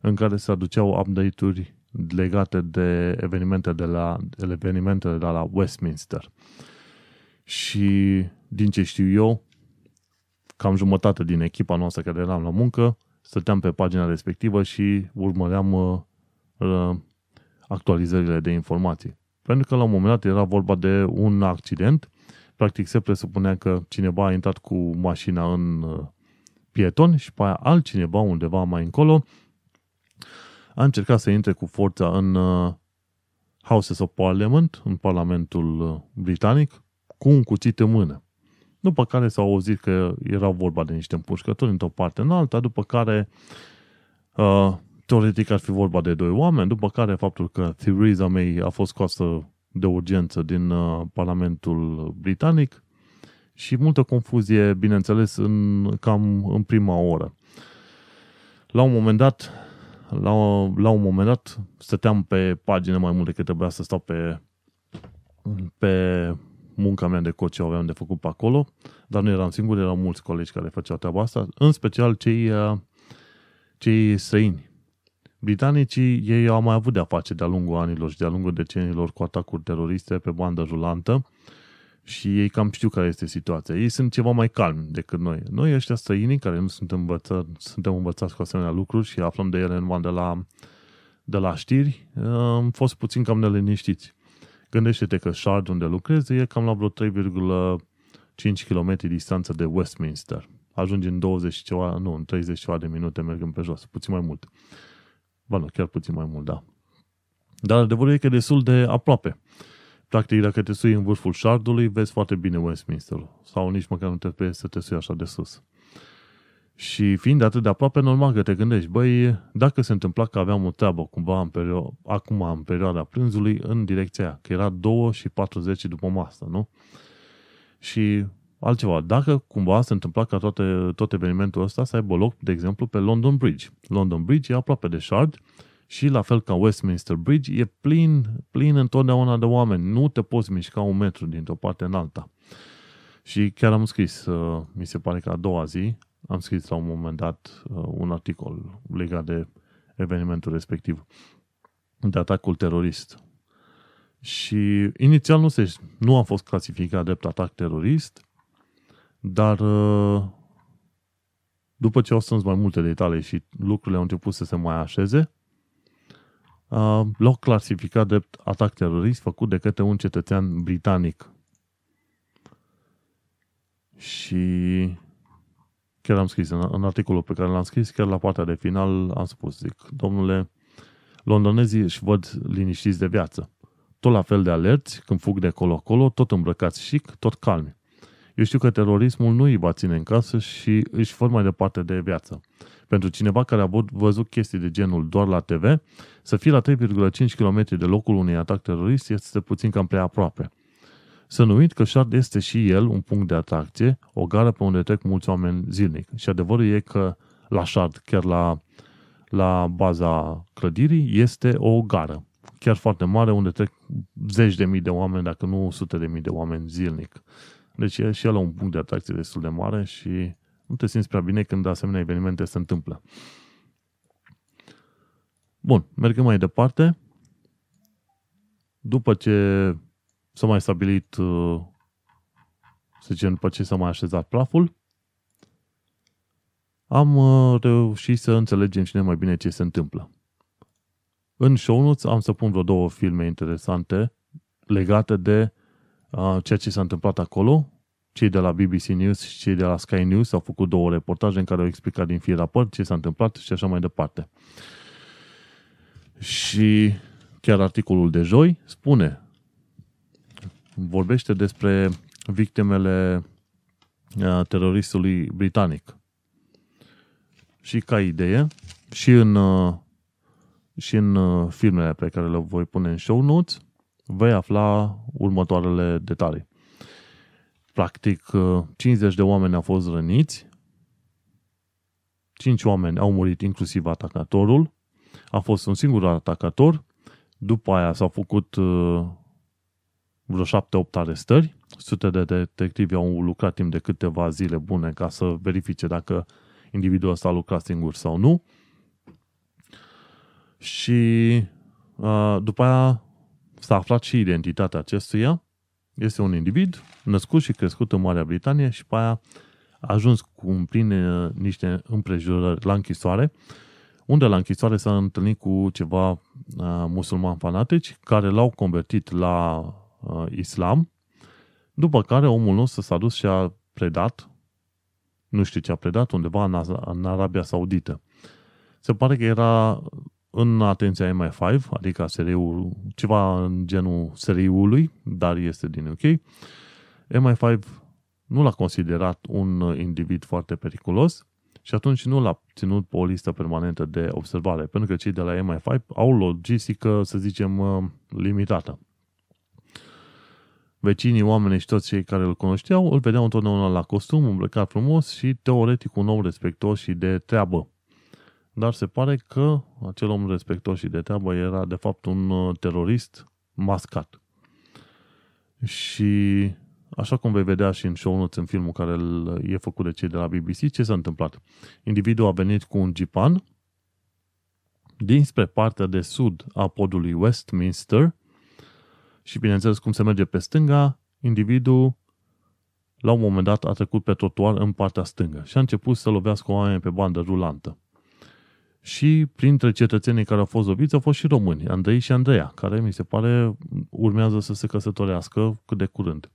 în care se aduceau update-uri legate de evenimente de la, de evenimentele de la Westminster. Și din ce știu eu, cam jumătate din echipa noastră care eram la muncă, stăteam pe pagina respectivă și urmăream uh, uh, actualizările de informații. Pentru că la un moment dat era vorba de un accident, practic se presupunea că cineva a intrat cu mașina în uh, pieton și pe aia altcineva undeva mai încolo a încercat să intre cu forța în uh, Houses of Parliament, în Parlamentul uh, Britanic, cu un cuțit în mână. După care s-au auzit că era vorba de niște împușcături într-o parte în alta, după care uh, teoretic ar fi vorba de doi oameni, după care faptul că Theresa May a fost scoasă de urgență din uh, Parlamentul Britanic și multă confuzie, bineînțeles, în, cam în prima oră. La un moment dat, la, la un moment dat, stăteam pe pagină mai mult decât trebuia să stau pe, pe munca mea de coach ce aveam de făcut pe acolo, dar nu eram singur, erau mulți colegi care făceau treaba asta, în special cei, uh, cei străini. Britanicii, ei au mai avut de-a face de-a lungul anilor și de-a lungul decenilor cu atacuri teroriste pe bandă rulantă și ei cam știu care este situația. Ei sunt ceva mai calmi decât noi. Noi ăștia străinii care nu sunt învățați, suntem învățați cu asemenea lucruri și aflăm de ele numai de la, de la știri, am fost puțin cam neliniștiți. Gândește-te că Shard, unde lucrezi, e cam la vreo 3,5 km distanță de Westminster. Ajungi în 20 ceva, nu, în 30 ceva de minute mergând pe jos, puțin mai mult. Ba nu, chiar puțin mai mult, da. Dar adevărul e că e destul de aproape. Practic, dacă te sui în vârful Shardului, vezi foarte bine Westminster. Sau nici măcar nu trebuie să te sui așa de sus. Și fiind atât de aproape, normal că te gândești, băi, dacă se întâmpla că aveam o treabă cumva în perio- acum în perioada prânzului în direcția aia, că era 2 și 40 după masă, nu? Și altceva, dacă cumva se întâmpla ca toate, tot evenimentul ăsta să aibă loc, de exemplu, pe London Bridge. London Bridge e aproape de Shard și la fel ca Westminster Bridge e plin, plin întotdeauna de oameni. Nu te poți mișca un metru dintr-o parte în alta. Și chiar am scris, uh, mi se pare că a doua zi, am scris la un moment dat uh, un articol legat de evenimentul respectiv, de atacul terorist. Și inițial nu, se, nu a fost clasificat drept atac terorist, dar uh, după ce au strâns mai multe detalii și lucrurile au început să se mai așeze, uh, l-au clasificat drept atac terorist făcut de către un cetățean britanic. Și chiar am scris, în, în articolul pe care l-am scris, chiar la partea de final am spus, zic, domnule, londonezii își văd liniștiți de viață. Tot la fel de alerți, când fug de acolo-acolo, tot îmbrăcați chic, tot calmi. Eu știu că terorismul nu îi va ține în casă și își vor mai departe de viață. Pentru cineva care a văzut chestii de genul doar la TV, să fii la 3,5 km de locul unui atac terorist este puțin cam prea aproape. Să nu uit că Shard este și el un punct de atracție, o gară pe unde trec mulți oameni zilnic. Și adevărul e că la Shard, chiar la, la baza clădirii, este o gară. Chiar foarte mare, unde trec zeci de mii de oameni, dacă nu sute de mii de oameni zilnic. Deci e și el un punct de atracție destul de mare și nu te simți prea bine când asemenea evenimente se întâmplă. Bun, mergem mai departe. După ce s-a mai stabilit, uh, să zicem, după ce s-a mai așezat praful, am uh, reușit să înțelegem și noi mai bine ce se întâmplă. În show notes am să pun vreo două filme interesante legate de uh, ceea ce s-a întâmplat acolo. Cei de la BBC News și cei de la Sky News au făcut două reportaje în care au explicat din fiecare părți ce s-a întâmplat și așa mai departe. Și chiar articolul de joi spune, vorbește despre victimele uh, teroristului britanic. Și ca idee, și în, uh, și în uh, filmele pe care le voi pune în show notes, vei afla următoarele detalii. Practic, 50 de oameni au fost răniți, 5 oameni au murit, inclusiv atacatorul, a fost un singur atacator, după aia s-au făcut vreo 7-8 arestări. Sute de detectivi au lucrat timp de câteva zile bune ca să verifice dacă individul ăsta a lucrat singur sau nu. Și uh, după aia s-a aflat și identitatea acestuia. Este un individ născut și crescut în Marea Britanie și după aia a ajuns cu pline niște împrejurări la închisoare, unde la închisoare s-a întâlnit cu ceva uh, musulmani fanatici care l-au convertit la uh, islam, după care omul nostru s-a dus și a predat, nu știu ce a predat, undeva în, în Arabia Saudită. Se pare că era în atenția MI5, adică seriul, ceva în genul seriului, dar este din UK. MI5 nu l-a considerat un individ foarte periculos și atunci nu l-a ținut pe o listă permanentă de observare, pentru că cei de la MI5 au logistică, să zicem, limitată. Vecinii, oamenii și toți cei care îl cunoșteau îl vedeau întotdeauna la costum, îmbrăcat frumos și teoretic un om respectos și de treabă. Dar se pare că acel om respectos și de treabă era de fapt un uh, terorist mascat. Și așa cum vei vedea și în show notes în filmul care e făcut de cei de la BBC, ce s-a întâmplat? Individul a venit cu un jipan dinspre partea de sud a podului Westminster și bineînțeles cum se merge pe stânga, individul la un moment dat a trecut pe trotuar în partea stângă și a început să lovească oameni pe bandă rulantă. Și printre cetățenii care au fost loviți au fost și români, Andrei și Andreea, care mi se pare urmează să se căsătorească cât de curând.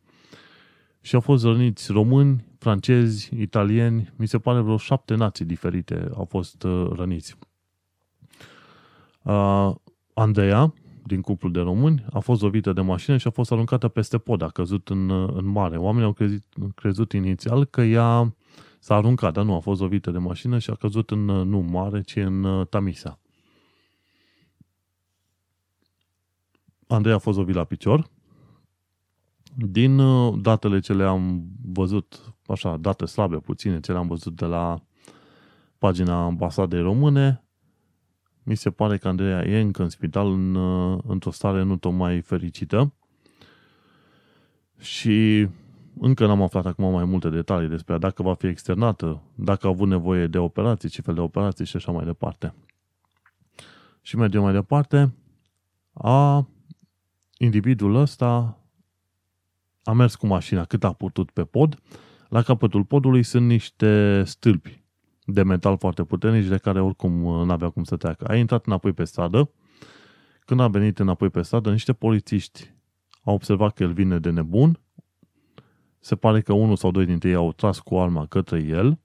Și au fost răniți români, francezi, italieni, mi se pare vreo șapte nații diferite au fost uh, răniți. Uh, Andreea, din cuplul de români, a fost lovită de mașină și a fost aruncată peste pod, a căzut în, uh, în mare. Oamenii au crezut, crezut inițial că ea S-a aruncat, dar nu, a fost lovită de mașină și a căzut în, nu mare, ci în uh, Tamisa. Andrei a fost lovit la picior. Din uh, datele ce le-am văzut, așa, date slabe, puține, ce le-am văzut de la pagina ambasadei române, mi se pare că Andreea e încă în spital în, uh, într-o stare nu tocmai fericită. Și încă n-am aflat acum mai multe detalii despre dacă va fi externată, dacă a avut nevoie de operații, ce fel de operații și așa mai departe. Și mergem mai departe. A, individul ăsta a mers cu mașina cât a putut pe pod. La capătul podului sunt niște stâlpi de metal foarte puternici de care oricum nu avea cum să treacă. A intrat înapoi pe stradă. Când a venit înapoi pe stradă, niște polițiști au observat că el vine de nebun se pare că unul sau doi dintre ei au tras cu arma către el.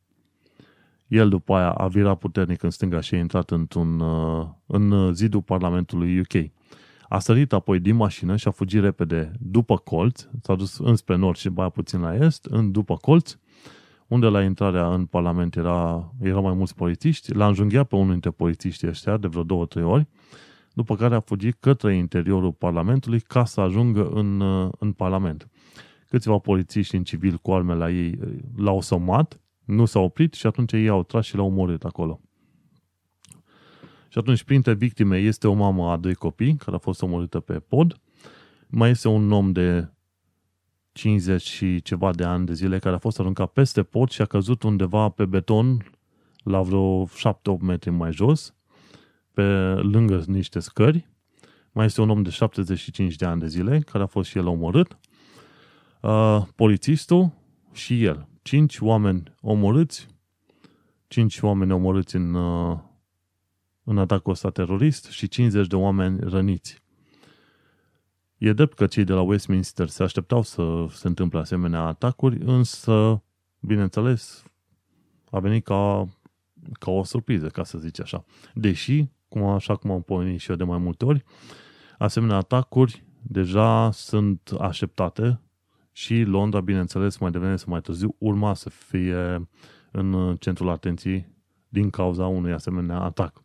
El după aia a virat puternic în stânga și a intrat într-un, uh, în zidul Parlamentului UK. A sărit apoi din mașină și a fugit repede după colț, s-a dus înspre nord și mai puțin la est, în după colț, unde la intrarea în Parlament era, erau mai mulți polițiști, l-a înjunghiat pe unul dintre polițiștii ăștia de vreo două, trei ori, după care a fugit către interiorul Parlamentului ca să ajungă în, uh, în Parlament câțiva polițiști în civil cu arme la ei l-au somat, nu s-au oprit și atunci ei au tras și l-au omorât acolo. Și atunci, printre victime, este o mamă a doi copii care a fost omorâtă pe pod. Mai este un om de 50 și ceva de ani de zile care a fost aruncat peste pod și a căzut undeva pe beton la vreo 7-8 metri mai jos, pe lângă niște scări. Mai este un om de 75 de ani de zile care a fost și el omorât uh, polițistul și el. Cinci oameni omorâți, cinci oameni omorâți în, uh, în atacul ăsta terorist și 50 de oameni răniți. E drept că cei de la Westminster se așteptau să se întâmple asemenea atacuri, însă, bineînțeles, a venit ca, ca o surpriză, ca să zic așa. Deși, cum, așa cum am pomenit și eu de mai multe ori, asemenea atacuri deja sunt așteptate și Londra, bineînțeles, mai devreme sau mai târziu, urma să fie în centrul atenției din cauza unui asemenea atac.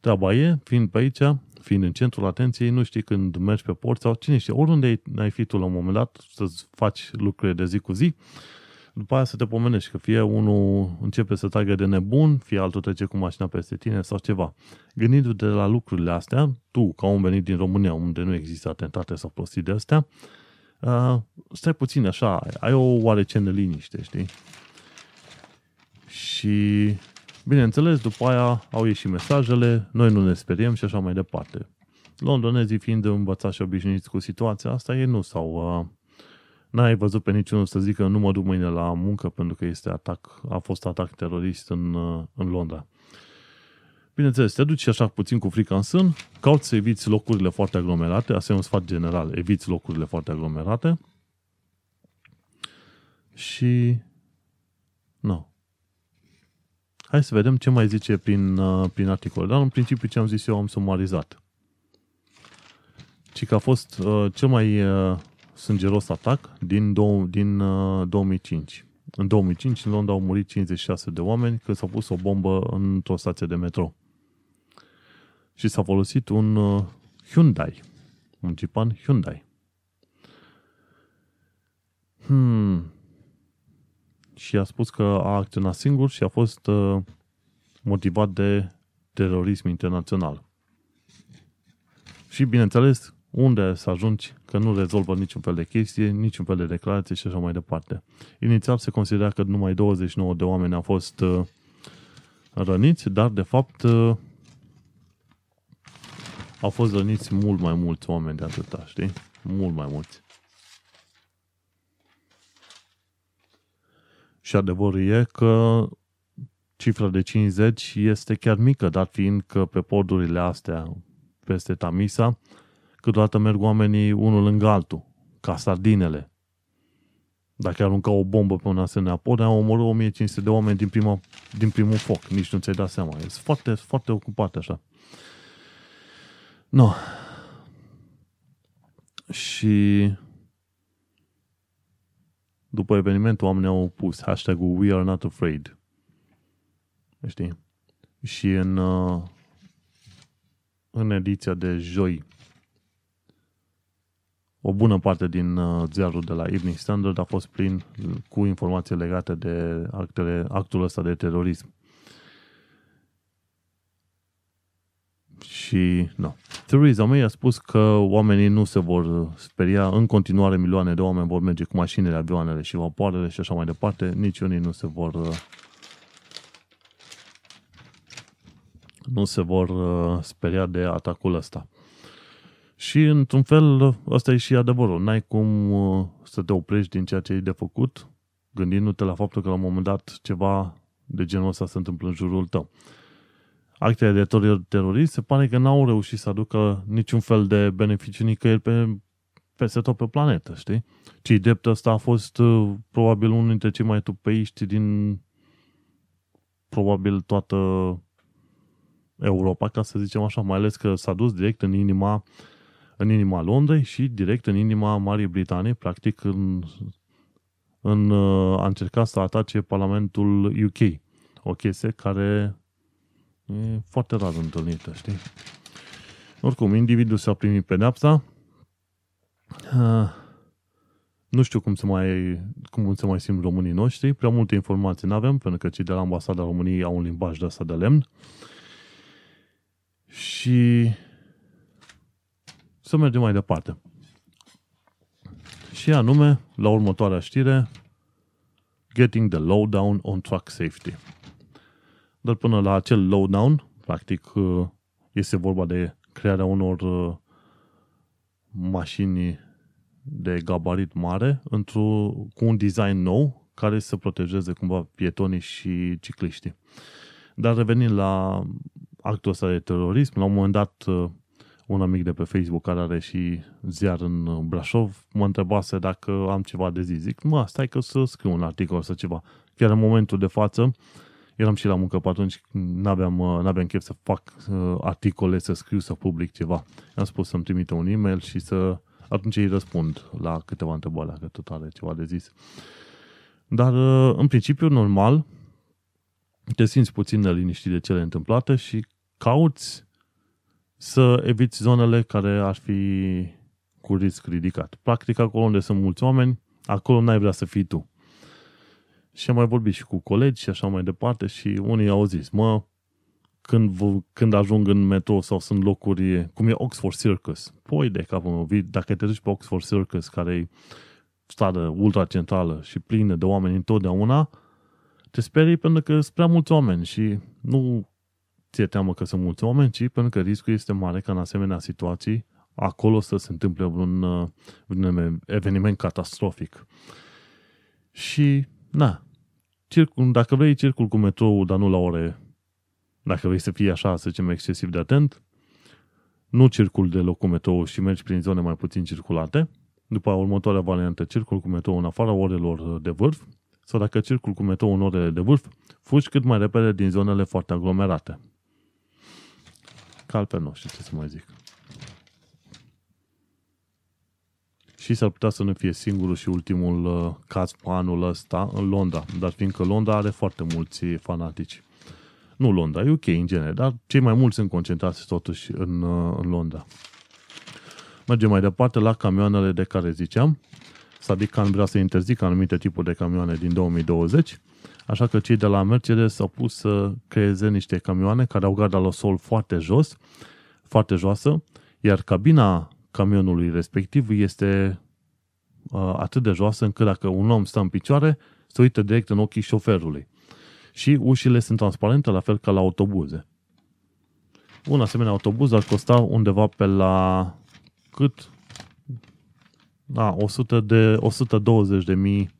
Treaba e, fiind pe aici, fiind în centrul atenției, nu știi când mergi pe port sau cine știe, oriunde ai fi tu la un moment dat să faci lucruri de zi cu zi, după aia să te pomenești că fie unul începe să tragă de nebun, fie altul trece cu mașina peste tine sau ceva. Gândindu-te la lucrurile astea, tu, ca un venit din România, unde nu există atentate sau prostii de astea, uh, stai puțin așa, ai o oarece neliniște, știi? Și, bineînțeles, după aia au ieșit mesajele, noi nu ne speriem și așa mai departe. Londonezii fiind învățați și obișnuiți cu situația asta, ei nu s-au... Uh, n-ai văzut pe niciunul să zică nu mă duc mâine la muncă pentru că este atac, a fost atac terorist în, uh, în Londra. Bineînțeles, te duci așa puțin cu frica în sân, cauți să eviți locurile foarte aglomerate, asta e un sfat general, eviți locurile foarte aglomerate și nu. Hai să vedem ce mai zice prin, uh, prin articol. Dar în principiu ce am zis eu am sumarizat. Ci că a fost uh, cel mai uh, sângeros atac din, dou- din uh, 2005. În 2005 în Londra au murit 56 de oameni când s-a pus o bombă într-o stație de metro. Și s-a folosit un uh, Hyundai, un Jeepan Hyundai. Hmm. Și a spus că a acționat singur și a fost uh, motivat de terorism internațional. Și, bineînțeles, unde să ajungi că nu rezolvă niciun fel de chestie, niciun fel de declarație și așa mai departe. Inițial se considera că numai 29 de oameni au fost uh, răniți, dar de fapt uh, au fost răniți mult mai mulți oameni de atâta, știi? Mult mai mulți. Și adevărul e că cifra de 50 este chiar mică, dat fiind că pe podurile astea peste Tamisa, câteodată merg oamenii unul lângă altul, ca sardinele. Dacă arunca o bombă pe un asemenea pod, au omorât 1500 de oameni din, prima, din primul foc. Nici nu ți-ai dat seama. E foarte, foarte ocupat așa. No. Și după evenimentul oamenii au pus hashtag-ul We are not afraid. Știi? Și în, uh, în ediția de joi o bună parte din uh, ziarul de la Evening Standard a fost plin cu informații legate de actele, actul ăsta de terorism. Și, nu. Theresa May a spus că oamenii nu se vor speria, în continuare milioane de oameni vor merge cu mașinile, avioanele și vapoarele și așa mai departe, nici unii nu se vor uh, nu se vor uh, speria de atacul ăsta. Și, într-un fel, ăsta e și adevărul. N-ai cum uh, să te oprești din ceea ce e de făcut, gândindu-te la faptul că la un moment dat ceva de genul ăsta se întâmplă în jurul tău. Actele de terorist se pare că n-au reușit să aducă niciun fel de beneficiu nicăieri pe, peste tot pe planetă, știi? Ci drept ăsta a fost uh, probabil unul dintre cei mai tupeiști din probabil toată Europa, ca să zicem așa, mai ales că s-a dus direct în inima uh, în inima Londrei și direct în inima Marii Britanii, practic în, în, a încercat să atace Parlamentul UK. O chestie care e foarte rar întâlnită, știi? Oricum, individul s-a primit pedeapsa. Nu știu cum se mai, cum se mai simt românii noștri. Prea multe informații nu avem, pentru că cei de la ambasada României au un limbaj de asta de lemn. Și să mergem mai departe. Și anume, la următoarea știre, Getting the Lowdown on Truck Safety. Dar până la acel lowdown, practic, uh, este vorba de crearea unor uh, mașini de gabarit mare într-o, cu un design nou care să protejeze cumva pietonii și cicliștii. Dar revenind la actul ăsta de terorism, la un moment dat uh, un amic de pe Facebook care are și ziar în Brașov mă întrebase dacă am ceva de zis. Zic, mă, stai că să scriu un articol sau ceva. Chiar în momentul de față, eram și la muncă pe atunci, n-aveam, n-aveam chef să fac uh, articole, să scriu, să public ceva. Am spus să-mi trimite un e-mail și să atunci îi răspund la câteva întrebări, dacă tot are ceva de zis. Dar, uh, în principiu, normal, te simți puțin neliniștit de cele întâmplate și cauți să eviți zonele care ar fi cu risc ridicat. Practic, acolo unde sunt mulți oameni, acolo n-ai vrea să fii tu. Și am mai vorbit și cu colegi și așa mai departe și unii au zis, mă, când, v- când ajung în metro sau sunt locuri, cum e Oxford Circus, poi de capul meu, vii- dacă te duci pe Oxford Circus, care e stradă ultra centrală și plină de oameni întotdeauna, te sperii pentru că sunt prea mulți oameni și nu ți-e teamă că sunt mulți oameni, ci pentru că riscul este mare ca în asemenea situații acolo să se întâmple un, uh, un eveniment catastrofic. Și, na, circul, dacă vrei circul cu metrou, dar nu la ore, dacă vrei să fii așa, să zicem, excesiv de atent, nu circul de loc cu metrou și mergi prin zone mai puțin circulate, după următoarea variantă, circul cu metrou în afara orelor de vârf, sau dacă circul cu metrou în orele de vârf, fugi cât mai repede din zonele foarte aglomerate. Cal pe nu știu ce să mai zic. Și s-ar putea să nu fie singurul și ultimul uh, caz pe anul ăsta în Londra, dar fiindcă Londra are foarte mulți fanatici. Nu Londra, e ok în genere, dar cei mai mulți sunt concentrați totuși în, uh, în Londra. Mergem mai departe la camioanele de care ziceam. Sadiq Khan vrea să interzică anumite tipuri de camioane din 2020, așa că cei de la Mercedes s-au pus să creeze niște camioane care au garda la sol foarte jos, foarte joasă, iar cabina camionului respectiv este uh, atât de joasă încât dacă un om stă în picioare, se uită direct în ochii șoferului. Și ușile sunt transparente, la fel ca la autobuze. Un asemenea autobuz ar costa undeva pe la cât? Da, 100 de, 120 de mii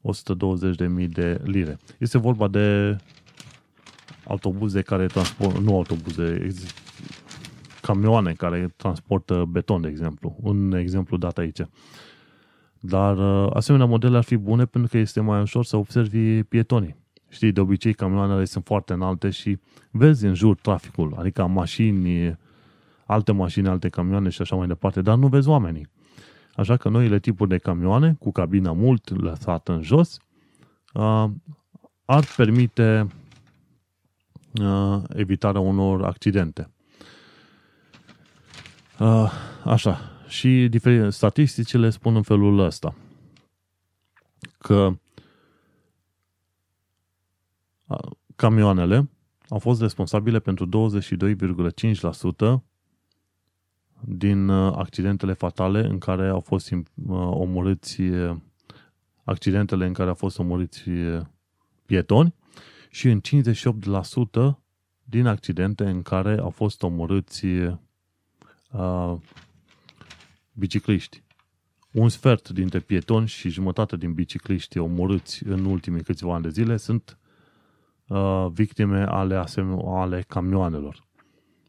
120 de mii de lire. Este vorba de autobuze care transport, nu autobuze, ex- camioane care transportă beton, de exemplu. Un exemplu dat aici. Dar uh, asemenea modele ar fi bune pentru că este mai ușor să observi pietonii. Știi, de obicei camioanele sunt foarte înalte și vezi în jur traficul, adică mașini, alte mașini, alte camioane și așa mai departe, dar nu vezi oamenii. Așa că noile tipuri de camioane, cu cabina mult lăsată în jos, uh, ar permite uh, evitarea unor accidente. Uh, așa. Și diferite, statisticile spun în felul ăsta că uh, camioanele au fost responsabile pentru 22,5% din uh, accidentele fatale în care au fost uh, omorâți uh, accidentele în care au fost omorâți uh, pietoni și în 58% din accidente în care au fost omorâți uh, bicicliști. Un sfert dintre pietoni și jumătate din bicicliști omorâți în ultimii câțiva ani de zile sunt uh, victime ale, asem- ale camioanelor.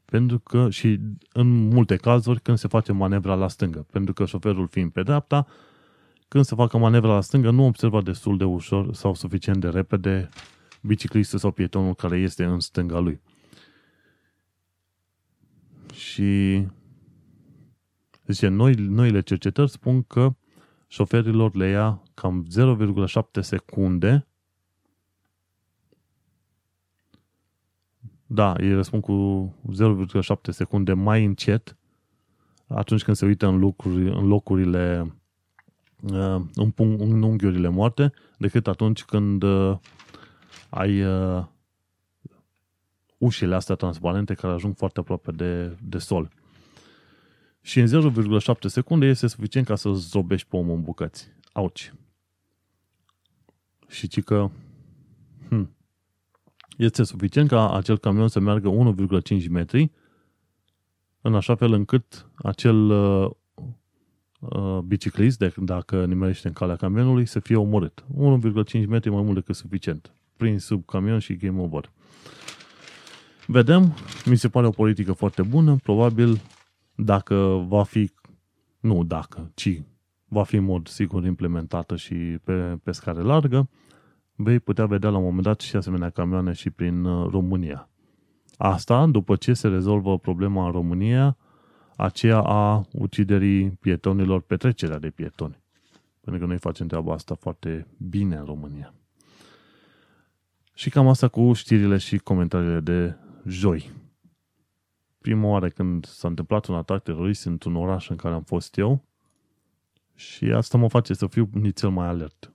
Pentru că, și în multe cazuri, când se face manevra la stângă, pentru că șoferul fiind pe dreapta, când se facă manevra la stângă, nu observa destul de ușor sau suficient de repede biciclistul sau pietonul care este în stânga lui. Și zice, noi, noile cercetări spun că șoferilor le ia cam 0,7 secunde Da, ei răspund cu 0,7 secunde mai încet atunci când se uită în, lucruri, în locurile uh, în, pun- în unghiurile moarte decât atunci când uh, ai uh, ușile astea transparente care ajung foarte aproape de, de sol. Și în 0,7 secunde este suficient ca să zdrobești pe omul în bucăți. Auci. Și ci că hm, este suficient ca acel camion să meargă 1,5 metri în așa fel încât acel uh, uh, biciclist, de, dacă nimerește în calea camionului, să fie omorât. 1,5 metri mai mult decât suficient. Prin sub camion și game over. Vedem, mi se pare o politică foarte bună, probabil dacă va fi, nu dacă, ci va fi în mod sigur implementată și pe, pe scară largă, vei putea vedea la un moment dat și asemenea camioane și prin uh, România. Asta după ce se rezolvă problema în România, aceea a uciderii pietonilor, petrecerea de pietoni. Pentru că noi facem treaba asta foarte bine în România. Și cam asta cu știrile și comentariile de joi. Prima oară când s-a întâmplat un atac terorist într-un oraș în care am fost eu și asta mă face să fiu nițel mai alert.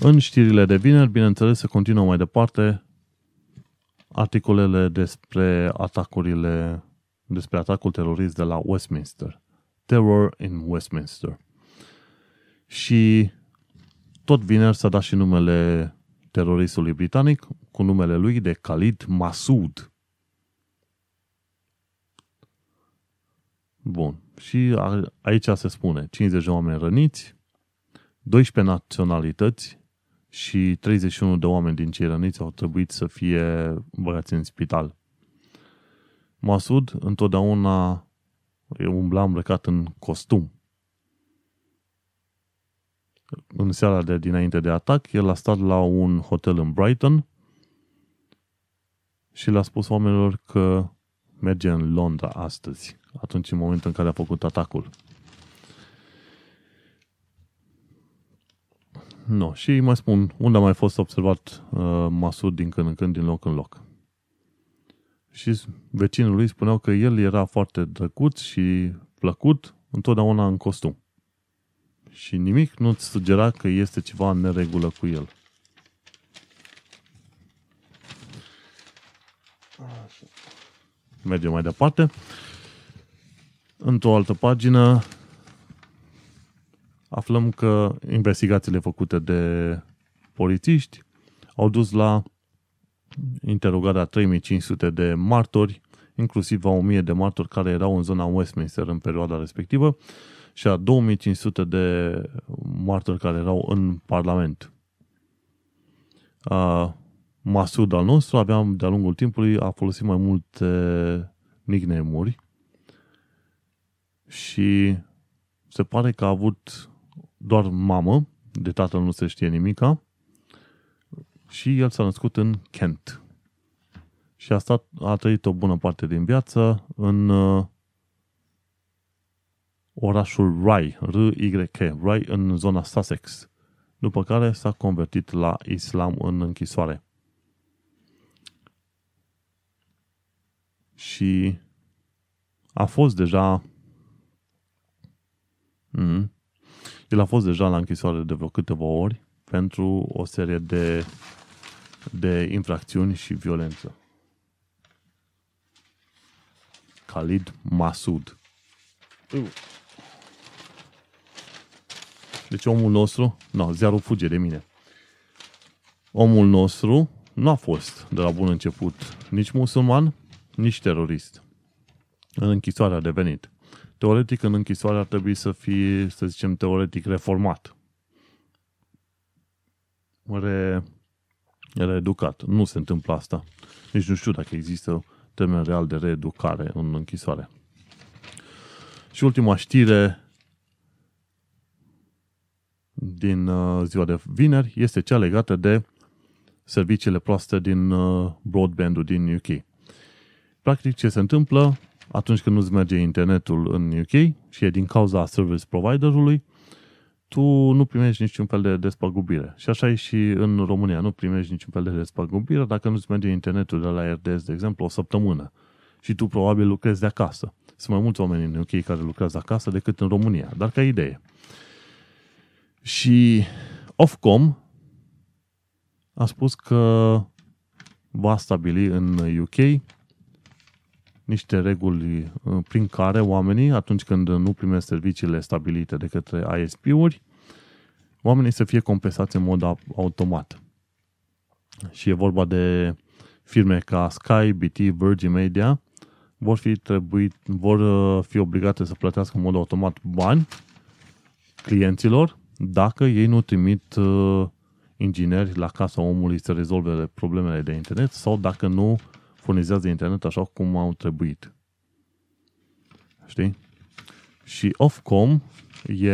În știrile de vineri, bineînțeles, se continuă mai departe articolele despre atacurile, despre atacul terorist de la Westminster. Terror in Westminster. Și tot vineri s-a dat și numele teroristului britanic cu numele lui de Khalid Masood. Bun. Și aici se spune 50 de oameni răniți, 12 naționalități și 31 de oameni din cei răniți au trebuit să fie băgați în spital. Masud întotdeauna umbla îmbrăcat în costum. În seara de dinainte de atac, el a stat la un hotel în Brighton și le-a spus oamenilor că merge în Londra astăzi, atunci în momentul în care a făcut atacul. No. Și mai spun, unde a mai fost observat uh, Masud din când în când, din loc în loc. Și vecinul lui spuneau că el era foarte drăguț și plăcut, întotdeauna în costum. Și nimic nu-ți sugera că este ceva în neregulă cu el. Mergem mai departe. Într-o altă pagină aflăm că investigațiile făcute de polițiști au dus la interogarea 3500 de martori, inclusiv a 1000 de martori care erau în zona Westminster în perioada respectivă și a 2500 de martori care erau în Parlament. Uh, Masud al nostru avea de-a lungul timpului a folosit mai multe nickname-uri și se pare că a avut doar mamă, de tatăl nu se știe nimica, și el s-a născut în Kent. Și a, stat, a trăit o bună parte din viață în uh, orașul Rye, R-Y-K, Rye, în zona Sussex, după care s-a convertit la islam în închisoare. Și a fost deja mm, el a fost deja la închisoare de vreo câteva ori pentru o serie de, de infracțiuni și violență. Khalid Masud. Deci omul nostru, nu, ziarul fuge de mine. Omul nostru nu a fost de la bun început nici musulman, nici terorist. În închisoare a devenit teoretic în închisoare ar trebui să fie, să zicem, teoretic reformat. Re, reeducat. Nu se întâmplă asta. Nici nu știu dacă există termen real de reeducare în închisoare. Și ultima știre din uh, ziua de vineri este cea legată de serviciile proaste din uh, broadband-ul din UK. Practic ce se întâmplă, atunci când nu-ți merge internetul în UK și e din cauza service providerului, tu nu primești niciun fel de despăgubire. Și așa e și în România, nu primești niciun fel de despăgubire dacă nu-ți merge internetul de la RDS, de exemplu, o săptămână. Și tu probabil lucrezi de acasă. Sunt mai mulți oameni în UK care lucrează acasă decât în România, dar ca idee. Și Ofcom a spus că va stabili în UK niște reguli uh, prin care oamenii, atunci când nu primesc serviciile stabilite de către ISP-uri, oamenii să fie compensați în mod automat. Și e vorba de firme ca Sky, BT, Virgin Media, vor fi, trebuit, vor uh, fi obligate să plătească în mod automat bani clienților dacă ei nu trimit uh, ingineri la casa omului să rezolve problemele de internet sau dacă nu furnizează internet așa cum au trebuit. Știi? Și Ofcom e,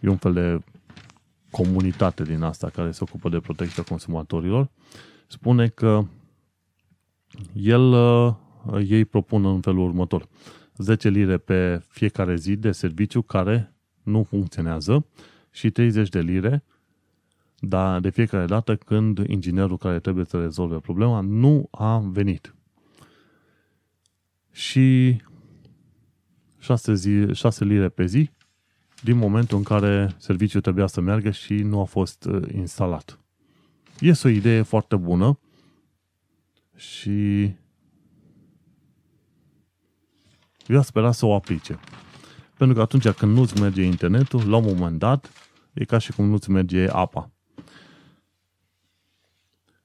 e un fel de comunitate din asta care se ocupă de protecția consumatorilor. Spune că el, uh, ei propun în felul următor. 10 lire pe fiecare zi de serviciu care nu funcționează și 30 de lire dar de fiecare dată când inginerul care trebuie să rezolve problema nu a venit. Și 6, zi, 6 lire pe zi din momentul în care serviciul trebuia să meargă și nu a fost uh, instalat. Este o idee foarte bună și eu spera să o aplice. Pentru că atunci când nu-ți merge internetul, la un moment dat, e ca și cum nu-ți merge apa.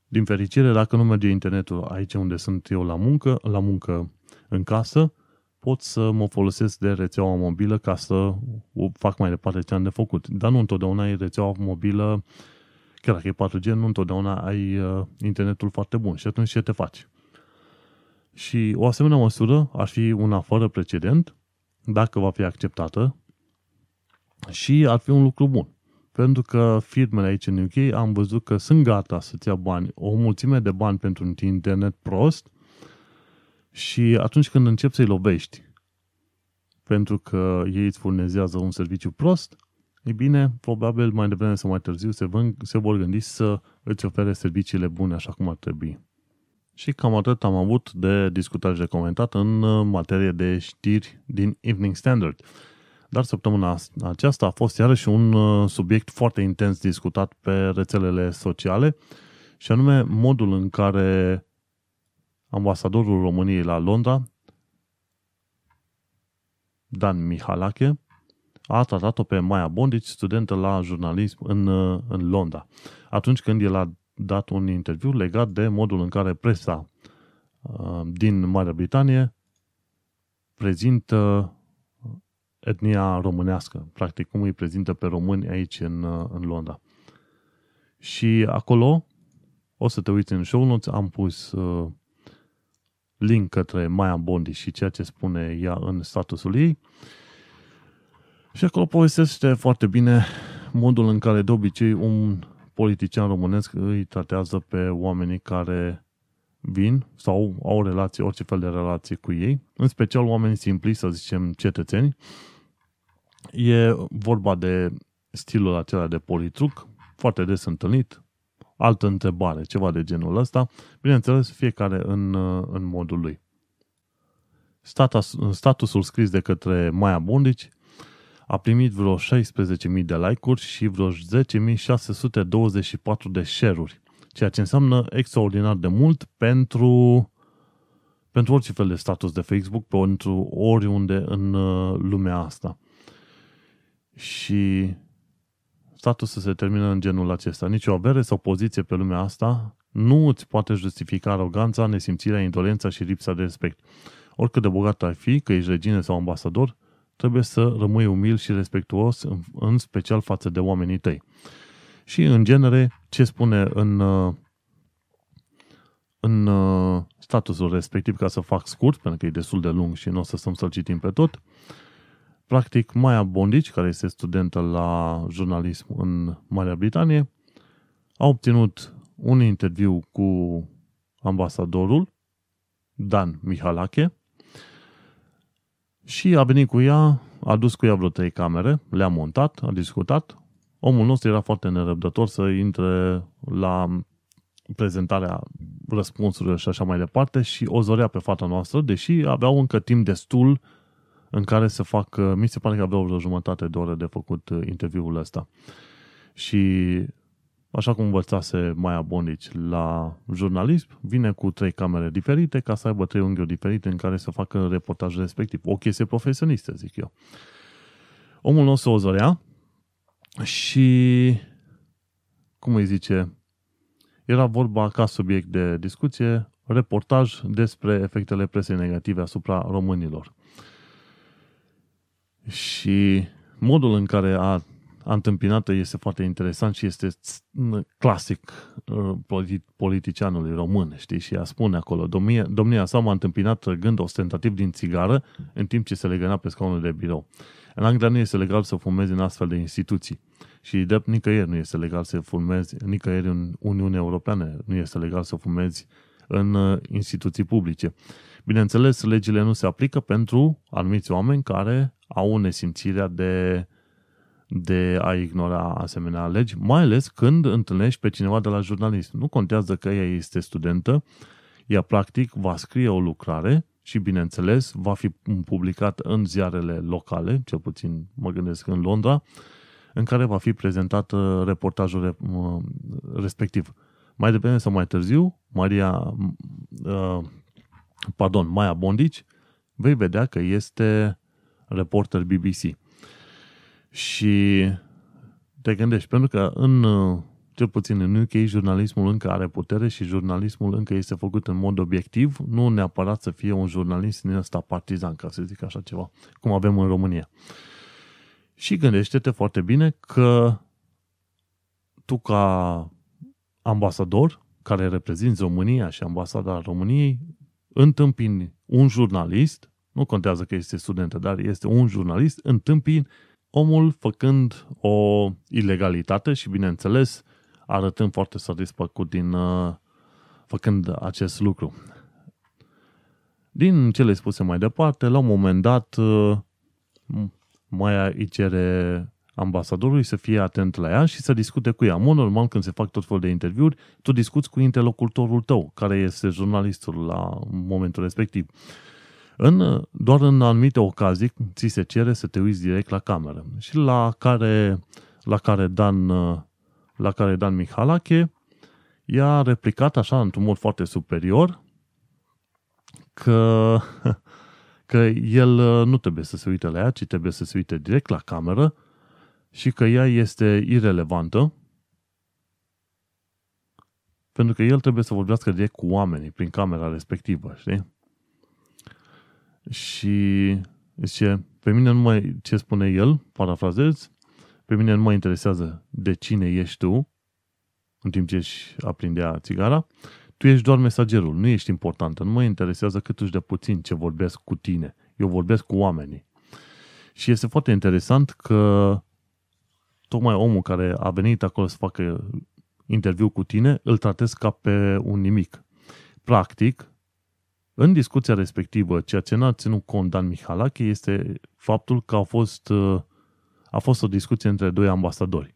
Din fericire, dacă nu merge internetul aici unde sunt eu la muncă, la muncă în casă, pot să mă folosesc de rețeaua mobilă ca să fac mai departe ce am de făcut. Dar nu întotdeauna ai rețeaua mobilă, chiar dacă e 4G, nu întotdeauna ai uh, internetul foarte bun. Și atunci ce te faci? Și o asemenea măsură ar fi una fără precedent, dacă va fi acceptată, și ar fi un lucru bun. Pentru că firmele aici în UK am văzut că sunt gata să-ți ia bani, o mulțime de bani pentru un internet prost și atunci când începi să-i lovești pentru că ei îți furnizează un serviciu prost, e bine, probabil mai devreme sau mai târziu se, vân, se vor gândi să îți ofere serviciile bune așa cum ar trebui. Și cam atât am avut de discutat și de comentat în materie de știri din Evening Standard. Dar săptămâna aceasta a fost iarăși un uh, subiect foarte intens discutat pe rețelele sociale și anume modul în care ambasadorul României la Londra, Dan Mihalache, a tratat-o pe Maia Bondici, studentă la jurnalism în, uh, în Londra. Atunci când el a dat un interviu legat de modul în care presa uh, din Marea Britanie prezintă etnia românească, practic cum îi prezintă pe români aici în, în Londra. Și acolo, o să te uiți în show notes, am pus uh, link către Maya Bondi și ceea ce spune ea în statusul ei. Și acolo povestește foarte bine modul în care de obicei un politician românesc îi tratează pe oamenii care vin sau au relații, orice fel de relație cu ei, în special oameni simpli, să zicem cetățeni, E vorba de stilul acela de politruc, foarte des întâlnit, altă întrebare, ceva de genul ăsta, bineînțeles fiecare în, în modul lui. Status, statusul scris de către Maia Bundici a primit vreo 16.000 de like-uri și vreo 10.624 de share-uri, ceea ce înseamnă extraordinar de mult pentru, pentru orice fel de status de Facebook, pentru oriunde în uh, lumea asta și statusul se termină în genul acesta. Nici o avere sau poziție pe lumea asta nu îți poate justifica aroganța, nesimțirea, indolența și lipsa de respect. Oricât de bogat ai fi, că ești regine sau ambasador, trebuie să rămâi umil și respectuos, în, în special față de oamenii tăi. Și, în genere, ce spune în, în statusul respectiv, ca să fac scurt, pentru că e destul de lung și nu o să stăm să-l citim pe tot, Practic, Maya Bondici, care este studentă la jurnalism în Marea Britanie, a obținut un interviu cu ambasadorul Dan Mihalache și a venit cu ea, a dus cu ea vreo trei camere, le-a montat, a discutat. Omul nostru era foarte nerăbdător să intre la prezentarea răspunsurilor și așa mai departe și o zorea pe fata noastră, deși aveau încă timp destul în care să fac, mi se pare că aveau vreo jumătate de oră de făcut uh, interviul ăsta. Și așa cum învățase Maia Bonici la jurnalism, vine cu trei camere diferite ca să aibă trei unghiuri diferite în care să facă reportajul respectiv. O chestie profesionistă, zic eu. Omul nostru o zorea și, cum îi zice, era vorba ca subiect de discuție, reportaj despre efectele presei negative asupra românilor. Și modul în care a, a întâmpinat este foarte interesant și este clasic uh, politicianului român, știi? Și a spune acolo, domnia, domnia sa m-a întâmpinat trăgând ostentativ din țigară în timp ce se legăna pe scaunul de birou. În Anglia nu este legal să fumezi în astfel de instituții. Și de nicăieri nu este legal să fumezi, nicăieri în Uniunea Europeană nu este legal să fumezi în uh, instituții publice. Bineînțeles, legile nu se aplică pentru anumiți oameni care au nesimțirea de, de a ignora asemenea legi, mai ales când întâlnești pe cineva de la jurnalism. Nu contează că ea este studentă, ea practic va scrie o lucrare și, bineînțeles, va fi publicat în ziarele locale, cel puțin mă gândesc în Londra, în care va fi prezentat uh, reportajul uh, respectiv. Mai devreme sau mai târziu, Maria, uh, pardon, Maia Bondici, vei vedea că este reporter BBC. Și te gândești, pentru că în, cel puțin în UK, jurnalismul încă are putere și jurnalismul încă este făcut în mod obiectiv, nu neapărat să fie un jurnalist din ăsta partizan, ca să zic așa ceva, cum avem în România. Și gândește-te foarte bine că tu ca ambasador care reprezinți România și ambasada României întâmpini un jurnalist, nu contează că este studentă, dar este un jurnalist, întâmpini omul făcând o ilegalitate și, bineînțeles, arătând foarte satisfăcut din uh, făcând acest lucru. Din cele spuse mai departe, la un moment dat, uh, Maia îi cere ambasadorului să fie atent la ea și să discute cu ea. Mod normal, când se fac tot felul de interviuri, tu discuți cu interlocutorul tău, care este jurnalistul la momentul respectiv. În, doar în anumite ocazii ți se cere să te uiți direct la cameră. Și la care, la care Dan, la care Dan Mihalache i-a replicat așa într-un mod foarte superior că, <laughs> că el nu trebuie să se uite la ea, ci trebuie să se uite direct la cameră și că ea este irelevantă pentru că el trebuie să vorbească direct cu oamenii prin camera respectivă, știi? Și zice, pe mine nu mai, ce spune el, parafrazez, pe mine nu mă interesează de cine ești tu, în timp ce își aprindea țigara, tu ești doar mesagerul, nu ești important, nu mă interesează cât uși de puțin ce vorbesc cu tine, eu vorbesc cu oamenii. Și este foarte interesant că tocmai omul care a venit acolo să facă interviu cu tine, îl tratezi ca pe un nimic. Practic, în discuția respectivă, ceea ce n-a ținut cont Dan Mihalache este faptul că a fost, a fost o discuție între doi ambasadori.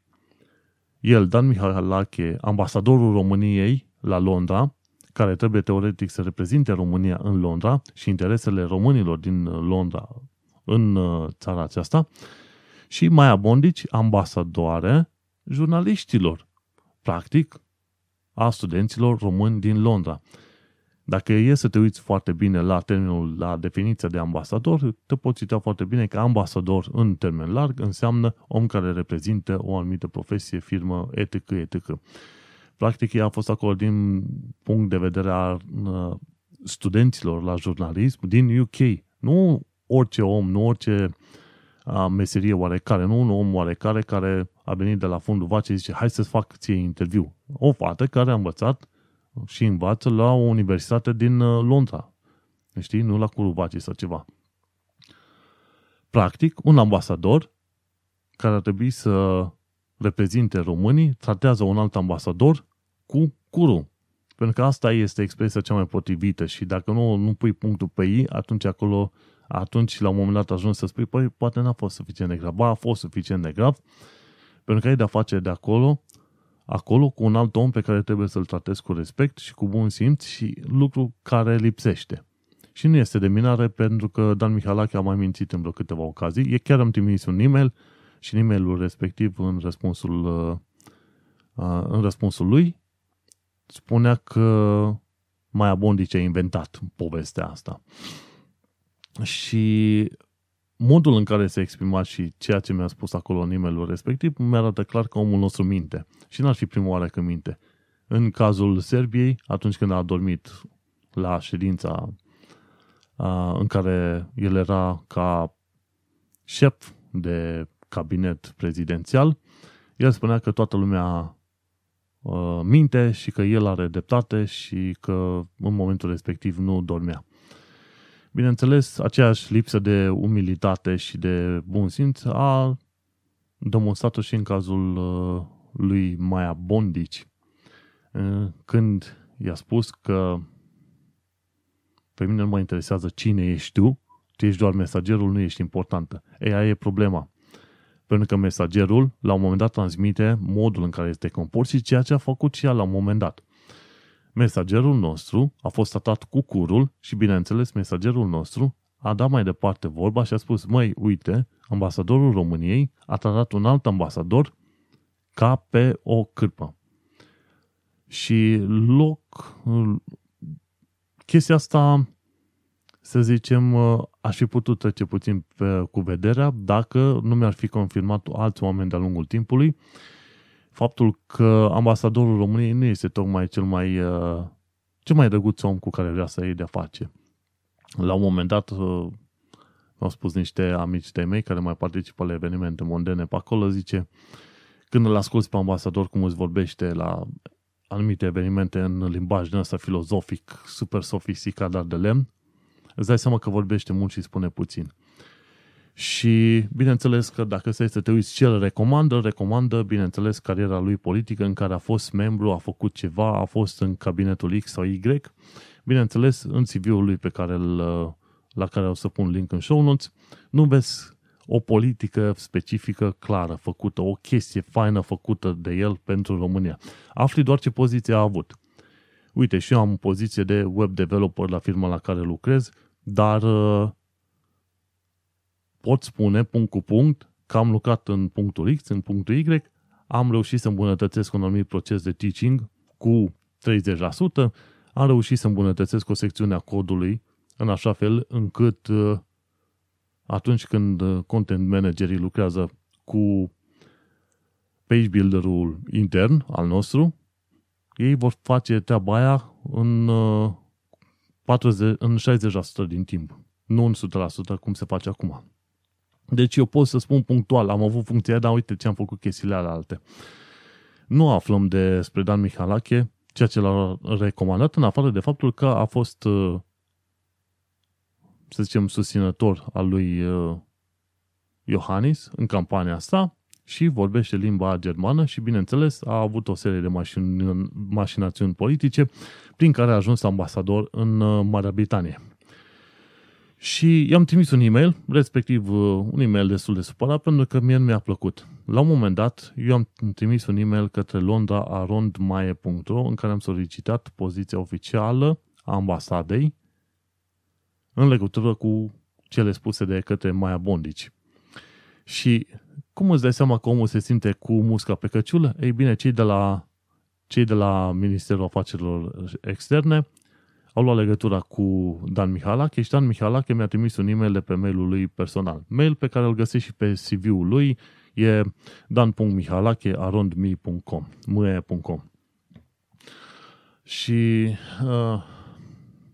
El, Dan Mihalache, ambasadorul României la Londra, care trebuie teoretic să reprezinte România în Londra și interesele românilor din Londra în uh, țara aceasta, și Maia Bondici, ambasadoare jurnaliștilor, practic, a studenților români din Londra. Dacă e să te uiți foarte bine la termenul, la definiția de ambasador, te poți uita foarte bine că ambasador în termen larg înseamnă om care reprezintă o anumită profesie, firmă, etc., etc. Practic, ea a fost acolo din punct de vedere al uh, studenților la jurnalism din UK. Nu orice om, nu orice a meserie oarecare, nu un om oarecare care a venit de la fundul vacii și zice hai să-ți fac ție interviu. O fată care a învățat și învață la o universitate din uh, Londra. Știi? Nu la curul vacii sau ceva. Practic, un ambasador care ar trebui să reprezinte românii, tratează un alt ambasador cu curul. Pentru că asta este expresia cea mai potrivită și dacă nu, nu pui punctul pe ei, atunci acolo atunci la un moment dat ajungi să spui, păi poate n-a fost suficient de grav. Ba, a fost suficient de grav, pentru că ai de-a face de acolo, acolo cu un alt om pe care trebuie să-l tratezi cu respect și cu bun simț și lucru care lipsește. Și nu este de minare pentru că Dan Mihalache a mai mințit în vreo câteva ocazii. E chiar am trimis un e-mail și în e-mailul respectiv în răspunsul, uh, uh, în răspunsul lui spunea că Maia Bondice a inventat povestea asta. Și modul în care se exprima și ceea ce mi-a spus acolo în e respectiv mi-arată clar că omul nostru minte. Și n-ar fi prima oară când minte. În cazul Serbiei, atunci când a dormit la ședința a, în care el era ca șef de cabinet prezidențial, el spunea că toată lumea a, minte și că el are dreptate și că în momentul respectiv nu dormea. Bineînțeles, aceeași lipsă de umilitate și de bun simț a demonstrat-o și în cazul uh, lui Maia Bondici, uh, când i-a spus că pe mine nu mă interesează cine ești tu, tu ești doar mesagerul, nu ești importantă. Ei, aia e problema. Pentru că mesagerul, la un moment dat, transmite modul în care este comport și ceea ce a făcut și ea la un moment dat. Mesagerul nostru a fost tratat cu curul și, bineînțeles, mesagerul nostru a dat mai departe vorba și a spus, măi, uite, ambasadorul României a tratat un alt ambasador ca pe o cârpă. Și loc, chestia asta, să zicem, aș fi putut trece puțin pe, cu vederea dacă nu mi-ar fi confirmat alți oameni de-a lungul timpului faptul că ambasadorul României nu este tocmai cel mai, cel mai drăguț om cu care vrea să iei de-a face. La un moment dat, au spus niște amici de mei care mai participă la evenimente mondene pe acolo, zice, când îl asculți pe ambasador cum îți vorbește la anumite evenimente în limbaj din ăsta filozofic, super sofisticat, dar de lemn, îți dai seama că vorbește mult și spune puțin. Și bineînțeles că dacă să să te uiți ce îl recomandă, recomandă, bineînțeles, cariera lui politică în care a fost membru, a făcut ceva, a fost în cabinetul X sau Y, bineînțeles, în CV-ul lui pe care îl, la care o să pun link în show notes, nu vezi o politică specifică clară făcută, o chestie faină făcută de el pentru România. Afli doar ce poziție a avut. Uite, și eu am poziție de web developer la firma la care lucrez, dar uh, pot spune punct cu punct că am lucrat în punctul X, în punctul Y, am reușit să îmbunătățesc un anumit proces de teaching cu 30%, am reușit să îmbunătățesc o secțiune a codului în așa fel încât uh, atunci când uh, content managerii lucrează cu page builder-ul intern al nostru, ei vor face treaba aia în, 40, uh, în 60% din timp, nu în 100% cum se face acum. Deci eu pot să spun punctual, am avut funcția dar uite ce am făcut chestiile alte. Nu aflăm despre Dan Mihalache, ceea ce l-a recomandat, în afară de faptul că a fost, uh, să zicem, susținător al lui uh, Iohannis în campania asta și vorbește limba germană și, bineînțeles, a avut o serie de mașini, mașinațiuni politice prin care a ajuns ambasador în uh, Marea Britanie. Și i-am trimis un e-mail, respectiv uh, un e-mail destul de supărat, pentru că mie nu mi-a plăcut. La un moment dat, eu am trimis un e-mail către londra.arondmaie.ro în care am solicitat poziția oficială a ambasadei în legătură cu cele spuse de către Maia Bondici. Și cum îți dai seama că omul se simte cu musca pe căciulă? Ei bine, cei de la, cei de la Ministerul Afacerilor Externe au luat legătura cu Dan Mihalache și Dan Mihalache mi-a trimis un e-mail de pe mailul lui personal. Mail pe care îl găsești și pe CV-ul lui e dan.mihalache.arondmi.com mue.com Și uh,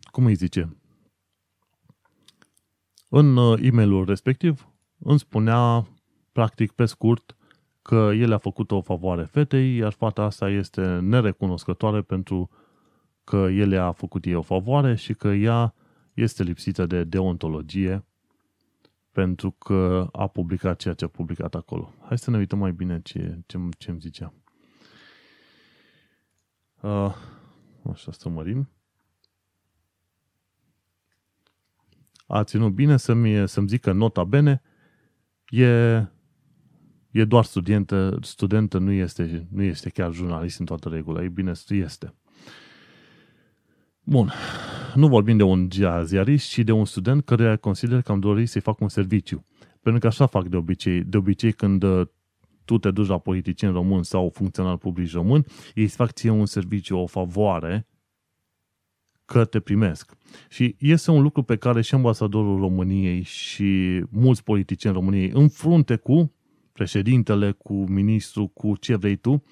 cum îi zice? În uh, e-mailul respectiv îmi spunea practic pe scurt că el a făcut o favoare fetei, iar fata asta este nerecunoscătoare pentru că el a făcut ei o favoare și că ea este lipsită de deontologie pentru că a publicat ceea ce a publicat acolo. Hai să ne uităm mai bine ce, ce, ce îmi zicea. Uh, așa să mărim. A ținut bine să-mi, să-mi zică nota bene. E, e doar studentă, studentă nu, este, nu este chiar jurnalist în toată regula. E bine, este. Bun, nu vorbim de un ziarist, ci de un student care consider că am dorit să-i fac un serviciu. Pentru că așa fac de obicei. De obicei când uh, tu te duci la politicieni român sau funcționar public român, ei îți fac ție un serviciu, o favoare că te primesc. Și este un lucru pe care și ambasadorul României și mulți politicieni României în frunte cu președintele, cu ministru, cu ce vrei tu,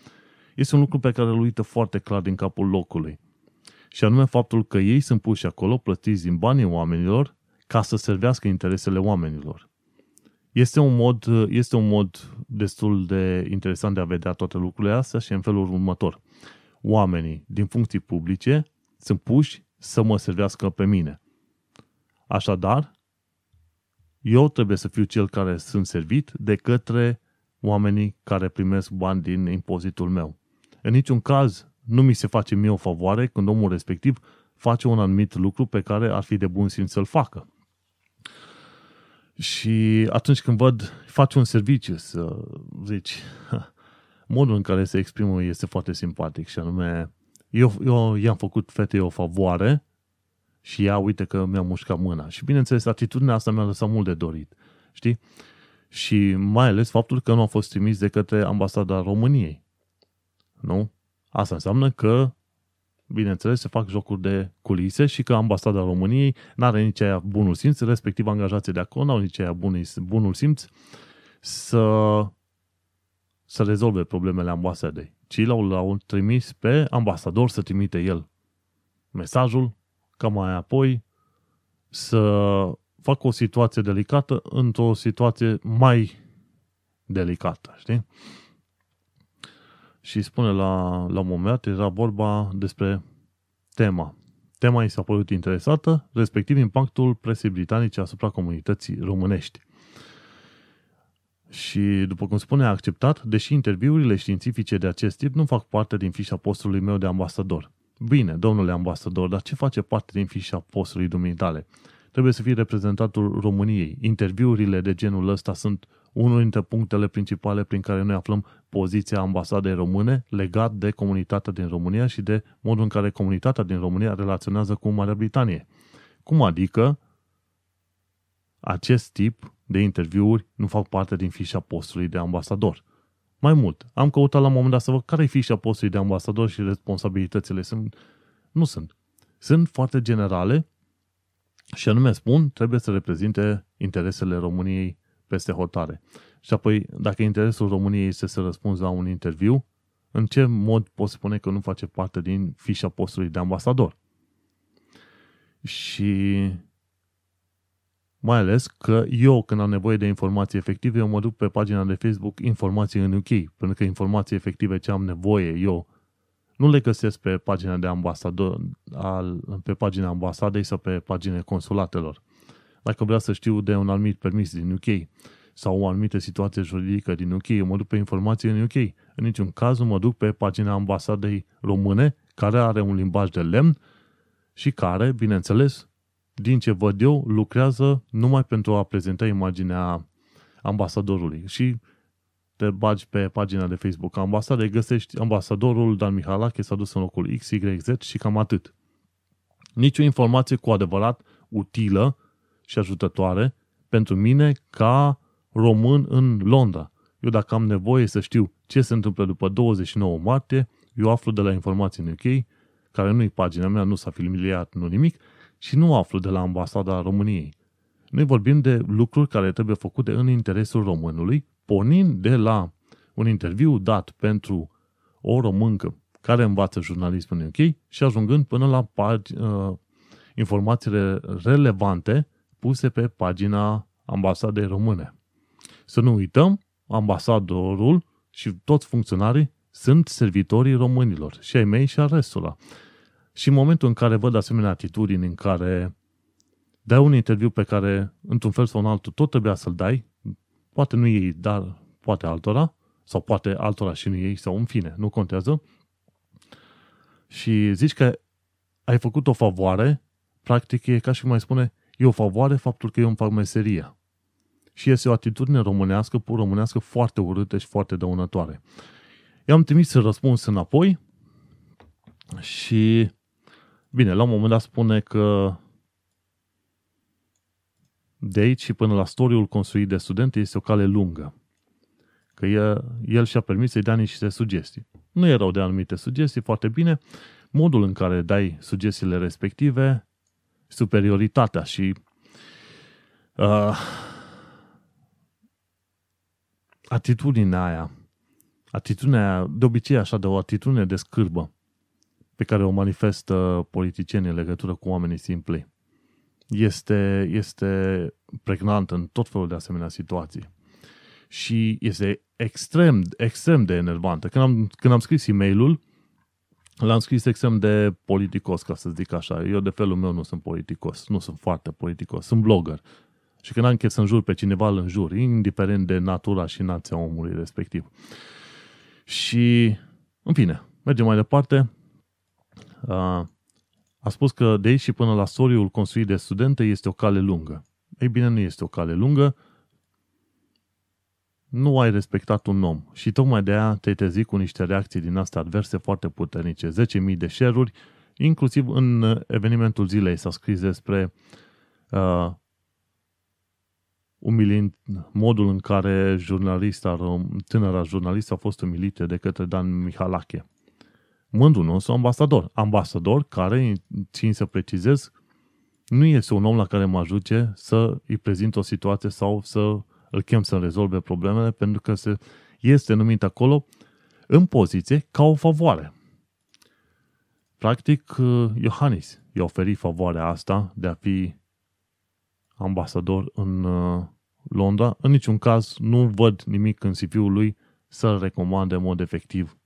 este un lucru pe care îl uită foarte clar din capul locului și anume faptul că ei sunt puși acolo, plătiți din banii oamenilor, ca să servească interesele oamenilor. Este un mod, este un mod destul de interesant de a vedea toate lucrurile astea și în felul următor. Oamenii din funcții publice sunt puși să mă servească pe mine. Așadar, eu trebuie să fiu cel care sunt servit de către oamenii care primesc bani din impozitul meu. În niciun caz nu mi se face mie o favoare când omul respectiv face un anumit lucru pe care ar fi de bun simț să-l facă. Și atunci când văd, face un serviciu, să zici, modul în care se exprimă este foarte simpatic și anume eu, eu i-am făcut fetei o favoare și ea, uite că mi-a mușcat mâna. Și bineînțeles, atitudinea asta mi-a lăsat mult de dorit. Știi? Și mai ales faptul că nu a fost trimis de către ambasada României. Nu? Asta înseamnă că, bineînțeles, se fac jocuri de culise și că ambasada României nu are nici aia bunul simț, respectiv angajații de acolo nu au nici aia bunul simț să, să rezolve problemele ambasadei, ci l-au, l-au trimis pe ambasador să trimite el mesajul, ca mai apoi să facă o situație delicată într-o situație mai delicată, știi? Și spune la, la un moment dat, era vorba despre tema. Tema i s-a părut interesată, respectiv impactul presei britanice asupra comunității românești. Și, după cum spune, a acceptat, deși interviurile științifice de acest tip nu fac parte din fișa postului meu de ambasador. Bine, domnule ambasador, dar ce face parte din fișa postului dumitale? Trebuie să fie reprezentatul României. Interviurile de genul ăsta sunt unul dintre punctele principale prin care noi aflăm poziția ambasadei române legat de comunitatea din România și de modul în care comunitatea din România relaționează cu Marea Britanie. Cum adică acest tip de interviuri nu fac parte din fișa postului de ambasador. Mai mult, am căutat la un moment dat să văd care e fișa postului de ambasador și responsabilitățile. Sunt, nu sunt. Sunt foarte generale și anume spun, trebuie să reprezinte interesele României peste hotare. Și apoi, dacă interesul României este să răspunzi la un interviu, în ce mod poți spune că nu face parte din fișa postului de ambasador? Și mai ales că eu, când am nevoie de informații efective, eu mă duc pe pagina de Facebook informații în UK, pentru că informații efective ce am nevoie eu nu le găsesc pe pagina de ambasador, al, pe pagina ambasadei sau pe pagina consulatelor. Dacă vreau să știu de un anumit permis din UK sau o anumită situație juridică din UK, eu mă duc pe informații în UK. În niciun caz nu mă duc pe pagina ambasadei române, care are un limbaj de lemn și care, bineînțeles, din ce văd eu, lucrează numai pentru a prezenta imaginea ambasadorului. Și te bagi pe pagina de Facebook a ambasadei, găsești ambasadorul Dan Mihalache s-a dus în locul XYZ și cam atât. Nici o informație cu adevărat utilă și ajutătoare pentru mine ca român în Londra. Eu dacă am nevoie să știu ce se întâmplă după 29 martie, eu aflu de la informații în UK, care nu e pagina mea, nu s-a filmiliat, nu nimic, și nu aflu de la ambasada României. Noi vorbim de lucruri care trebuie făcute în interesul românului, pornind de la un interviu dat pentru o româncă care învață jurnalism în UK și ajungând până la pag- uh, informațiile relevante puse pe pagina ambasadei române. Să nu uităm, ambasadorul și toți funcționarii sunt servitorii românilor, și ai mei și al restului. Și în momentul în care văd asemenea atitudini în care dai un interviu pe care, într-un fel sau în altul, tot trebuia să-l dai, poate nu ei, dar poate altora, sau poate altora și nu ei, sau în fine, nu contează, și zici că ai făcut o favoare, practic e ca și cum mai spune, e o favoare faptul că eu îmi fac meseria. Și este o atitudine românească, pur românească, foarte urâtă și foarte dăunătoare. I-am trimis să răspuns înapoi și Bine, la un moment dat spune că de aici și până la storiul construit de student este o cale lungă. Că el, el și-a permis să-i dea niște sugestii. Nu erau de anumite sugestii, foarte bine. Modul în care dai sugestiile respective, superioritatea și uh, atitudinea aia, atitudinea aia, de obicei așa, de o atitudine de scârbă, pe care o manifestă politicienii în legătură cu oamenii simpli este, este pregnant în tot felul de asemenea situații. Și este extrem, extrem de enervantă. Când am, când am scris e mail l-am scris extrem de politicos, ca să zic așa. Eu, de felul meu, nu sunt politicos. Nu sunt foarte politicos. Sunt blogger. Și când am chef să înjur pe cineva, îl înjur, indiferent de natura și nația omului respectiv. Și, în fine, mergem mai departe a spus că de aici și până la soriul construit de studente este o cale lungă. Ei bine, nu este o cale lungă. nu ai respectat un om și tocmai de aia te-ai trezit cu niște reacții din astea adverse foarte puternice. 10.000 de share inclusiv în evenimentul zilei s-a scris despre uh, umilind modul în care jurnalista, tânăra jurnalistă a fost umilită de către Dan Mihalache. Mândrul nostru ambasador. Ambasador care, țin să precizez, nu este un om la care mă ajute să îi prezint o situație sau să îl chem să rezolve problemele, pentru că se, este numit acolo în poziție ca o favoare. Practic, Iohannis i-a oferit favoarea asta de a fi ambasador în uh, Londra. În niciun caz nu văd nimic în CV-ul lui să-l recomande în mod efectiv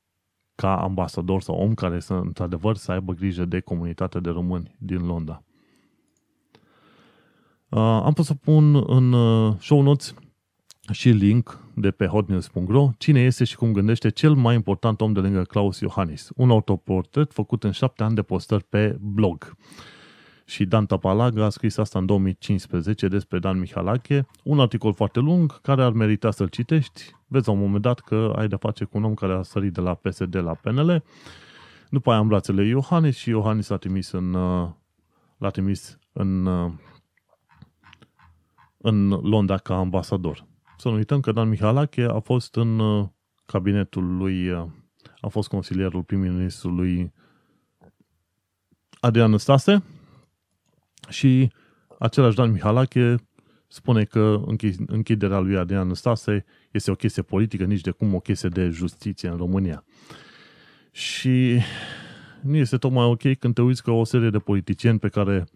ca ambasador sau om care să, într-adevăr, să aibă grijă de comunitatea de români din Londra. Uh, am pus să pun în uh, show notes și link de pe hotnews.ro cine este și cum gândește cel mai important om de lângă Klaus Iohannis. Un autoportret făcut în șapte ani de postări pe blog. Și Dan Tapalaga a scris asta în 2015 despre Dan Mihalache, un articol foarte lung care ar merita să-l citești. Vezi la un moment dat că ai de face cu un om care a sărit de la PSD la PNL. După aia în brațele Iohannis și Iohannis l-a trimis în, uh, l-a trimis în, uh, în Londra ca ambasador. Să nu uităm că Dan Mihalache a fost în uh, cabinetul lui, uh, a fost consilierul prim-ministrului Adrian Stase și același Dan Mihalache spune că închiderea lui Adrian Stase este o chestie politică, nici de cum o chestie de justiție în România. Și nu este tocmai ok când te uiți că o serie de politicieni pe care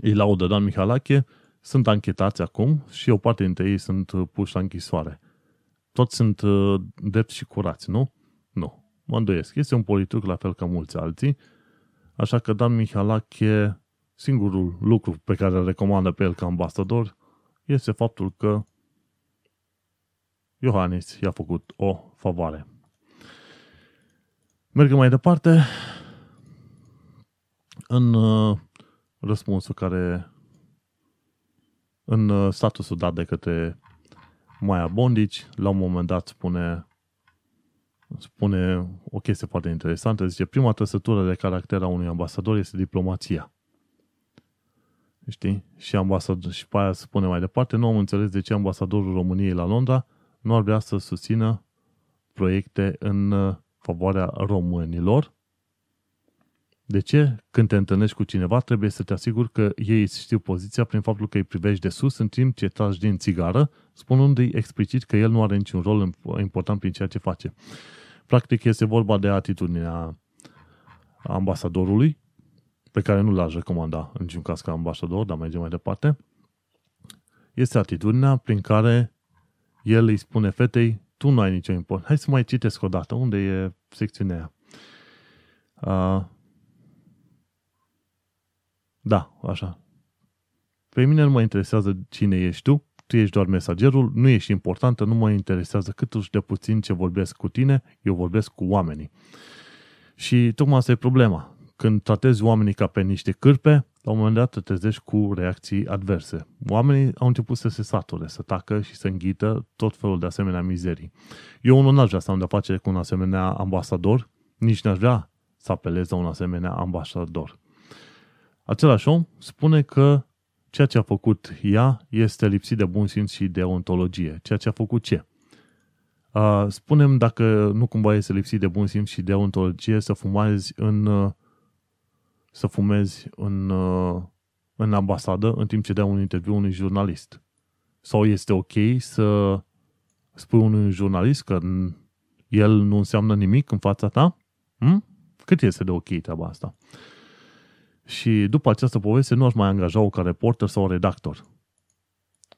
îi laudă Dan Mihalache sunt anchetați acum și o parte dintre ei sunt uh, puși la închisoare. Toți sunt uh, drepți și curați, nu? Nu. Mă îndoiesc. Este un politic la fel ca mulți alții, așa că Dan Mihalache, singurul lucru pe care îl recomandă pe el ca ambasador este faptul că Iohannis i-a făcut o favoare. Mergem mai departe în uh, răspunsul care în uh, statusul dat de către Maia Bondici, la un moment dat spune, spune o chestie foarte interesantă, zice, prima trăsătură de caracter a unui ambasador este diplomația. Știi? Și, ambasador, și pe aia spune mai departe, nu am înțeles de ce ambasadorul României la Londra nu ar vrea să susțină proiecte în uh, favoarea românilor de ce? Când te întâlnești cu cineva, trebuie să te asiguri că ei știu poziția prin faptul că îi privești de sus în timp ce tragi din țigară, spunându-i explicit că el nu are niciun rol important prin ceea ce face. Practic este vorba de atitudinea ambasadorului, pe care nu l-aș recomanda în niciun caz ca ambasador, dar mergem mai departe. Este atitudinea prin care el îi spune fetei, tu nu ai nicio importanță. Hai să mai citesc o dată. Unde e secțiunea aia? Uh, da, așa. Pe mine nu mă interesează cine ești tu, tu ești doar mesagerul, nu ești importantă, nu mă interesează cât uși de puțin ce vorbesc cu tine, eu vorbesc cu oamenii. Și tocmai asta e problema. Când tratezi oamenii ca pe niște cârpe, la un moment dat te trezești cu reacții adverse. Oamenii au început să se sature, să tacă și să înghită tot felul de asemenea mizerii. Eu unul n-aș vrea să am de face cu un asemenea ambasador, nici n-aș vrea să apelez la un asemenea ambasador. Același om spune că ceea ce a făcut ea este lipsit de bun simț și de ontologie. Ceea ce a făcut ce? Uh, spunem dacă nu cumva este lipsit de bun simț și de ontologie să fumezi în să fumezi în, în ambasadă în timp ce dea un interviu unui jurnalist. Sau este ok să spui unui jurnalist că el nu înseamnă nimic în fața ta? Hm? Cât este de ok treaba asta? Și după această poveste nu aș mai angaja o ca reporter sau redactor.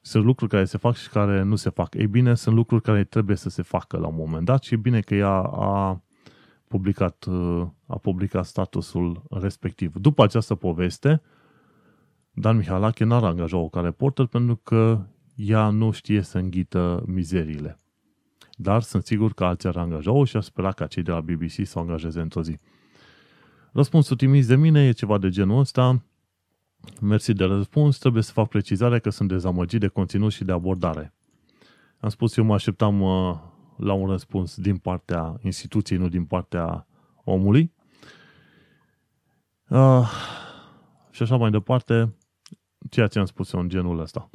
Sunt lucruri care se fac și care nu se fac. Ei bine, sunt lucruri care trebuie să se facă la un moment dat și e bine că ea a publicat, a publicat statusul respectiv. După această poveste, Dan Mihalache n-ar angaja o ca reporter pentru că ea nu știe să înghită mizeriile. Dar sunt sigur că alții ar angaja-o și ar spera ca cei de la BBC să o angajeze într-o zi. Răspunsul trimis de mine e ceva de genul ăsta. Mersi de răspuns, trebuie să fac precizarea că sunt dezamăgit de conținut și de abordare. Am spus, eu mă așteptam uh, la un răspuns din partea instituției, nu din partea omului. Uh, și așa mai departe, ceea ce am spus eu în genul ăsta.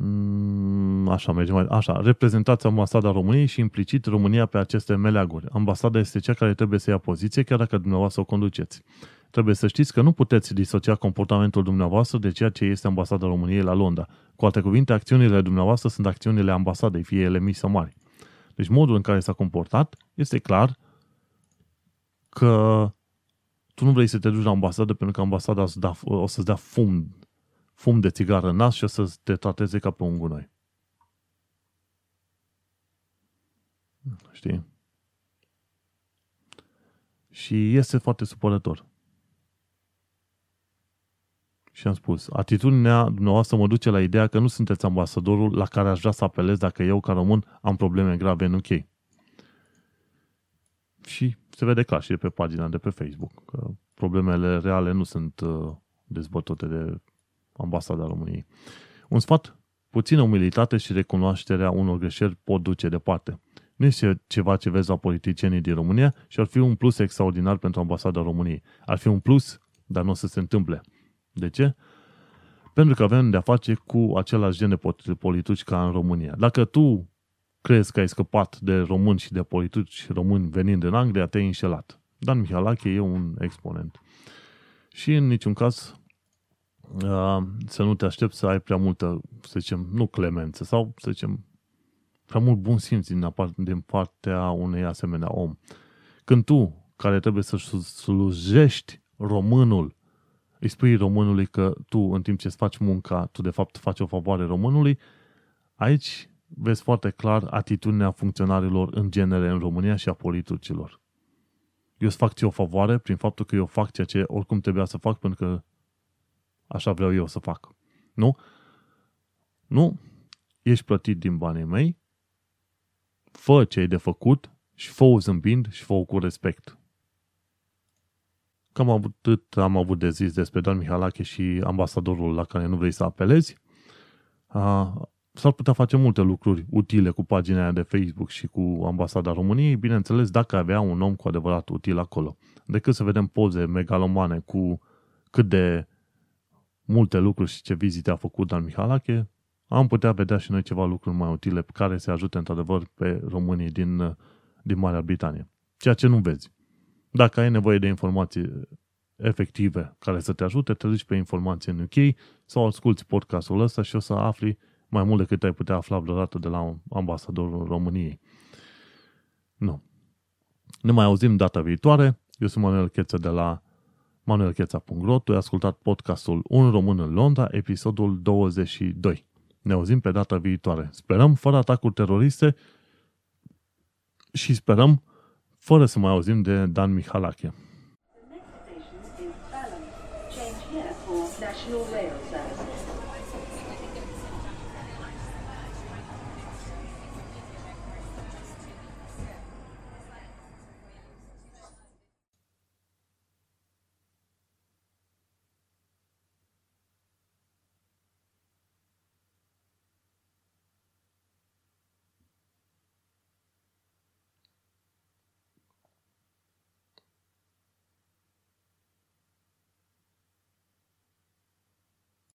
Mm, așa, mergem mai Așa, reprezentați ambasada României și implicit România pe aceste meleaguri. Ambasada este cea care trebuie să ia poziție, chiar dacă dumneavoastră o conduceți. Trebuie să știți că nu puteți disocia comportamentul dumneavoastră de ceea ce este ambasada României la Londra. Cu alte cuvinte, acțiunile dumneavoastră sunt acțiunile ambasadei, fie ele mici sau mari. Deci modul în care s-a comportat este clar că tu nu vrei să te duci la ambasadă pentru că ambasada o să-ți dea fum fum de țigară în nas și o să te trateze ca pe un gunoi. Știi? Și este foarte supărător. Și am spus, atitudinea dumneavoastră mă duce la ideea că nu sunteți ambasadorul la care aș vrea să apelez dacă eu, ca român, am probleme grave în UK. Și se vede clar și de pe pagina de pe Facebook că problemele reale nu sunt uh, dezbătute de ambasada României. Un sfat, puțină umilitate și recunoașterea unor greșeli pot duce departe. Nu este ceva ce vezi la politicienii din România și ar fi un plus extraordinar pentru ambasada României. Ar fi un plus, dar nu o să se întâmple. De ce? Pentru că avem de-a face cu același gen de politici ca în România. Dacă tu crezi că ai scăpat de români și de politici români venind în Anglia, te-ai înșelat. Dan Mihalache e un exponent. Și în niciun caz Uh, să nu te aștepți să ai prea multă, să zicem, nu clemență sau, să zicem, prea mult bun simț din, din partea unei asemenea om. Când tu, care trebuie să slujești românul, îi spui românului că tu, în timp ce îți faci munca, tu de fapt faci o favoare românului, aici vezi foarte clar atitudinea funcționarilor în genere în România și a politicilor. Eu îți fac ție o favoare prin faptul că eu fac ceea ce oricum trebuia să fac pentru că Așa vreau eu să fac. Nu? Nu. Ești plătit din banii mei, fă ce ai de făcut și fă zâmbind și fă cu respect. Cam atât am avut de zis despre Dan Mihalache și ambasadorul la care nu vrei să apelezi. S-ar putea face multe lucruri utile cu pagina aia de Facebook și cu ambasada României, bineînțeles dacă avea un om cu adevărat util acolo. Decât să vedem poze megalomane cu cât de multe lucruri și ce vizite a făcut Dan Mihalache, am putea vedea și noi ceva lucruri mai utile pe care să ajute într-adevăr pe românii din, din Marea Britanie. Ceea ce nu vezi. Dacă ai nevoie de informații efective care să te ajute, te duci pe informații în UK sau asculti podcastul ăsta și o să afli mai mult decât ai putea afla vreodată de la ambasadorul României. Nu. Ne mai auzim data viitoare. Eu sunt Manuel Cheță de la manuelcheța.ro, tu ai ascultat podcastul Un român în Londra, episodul 22. Ne auzim pe data viitoare. Sperăm fără atacuri teroriste și sperăm fără să mai auzim de Dan Mihalache.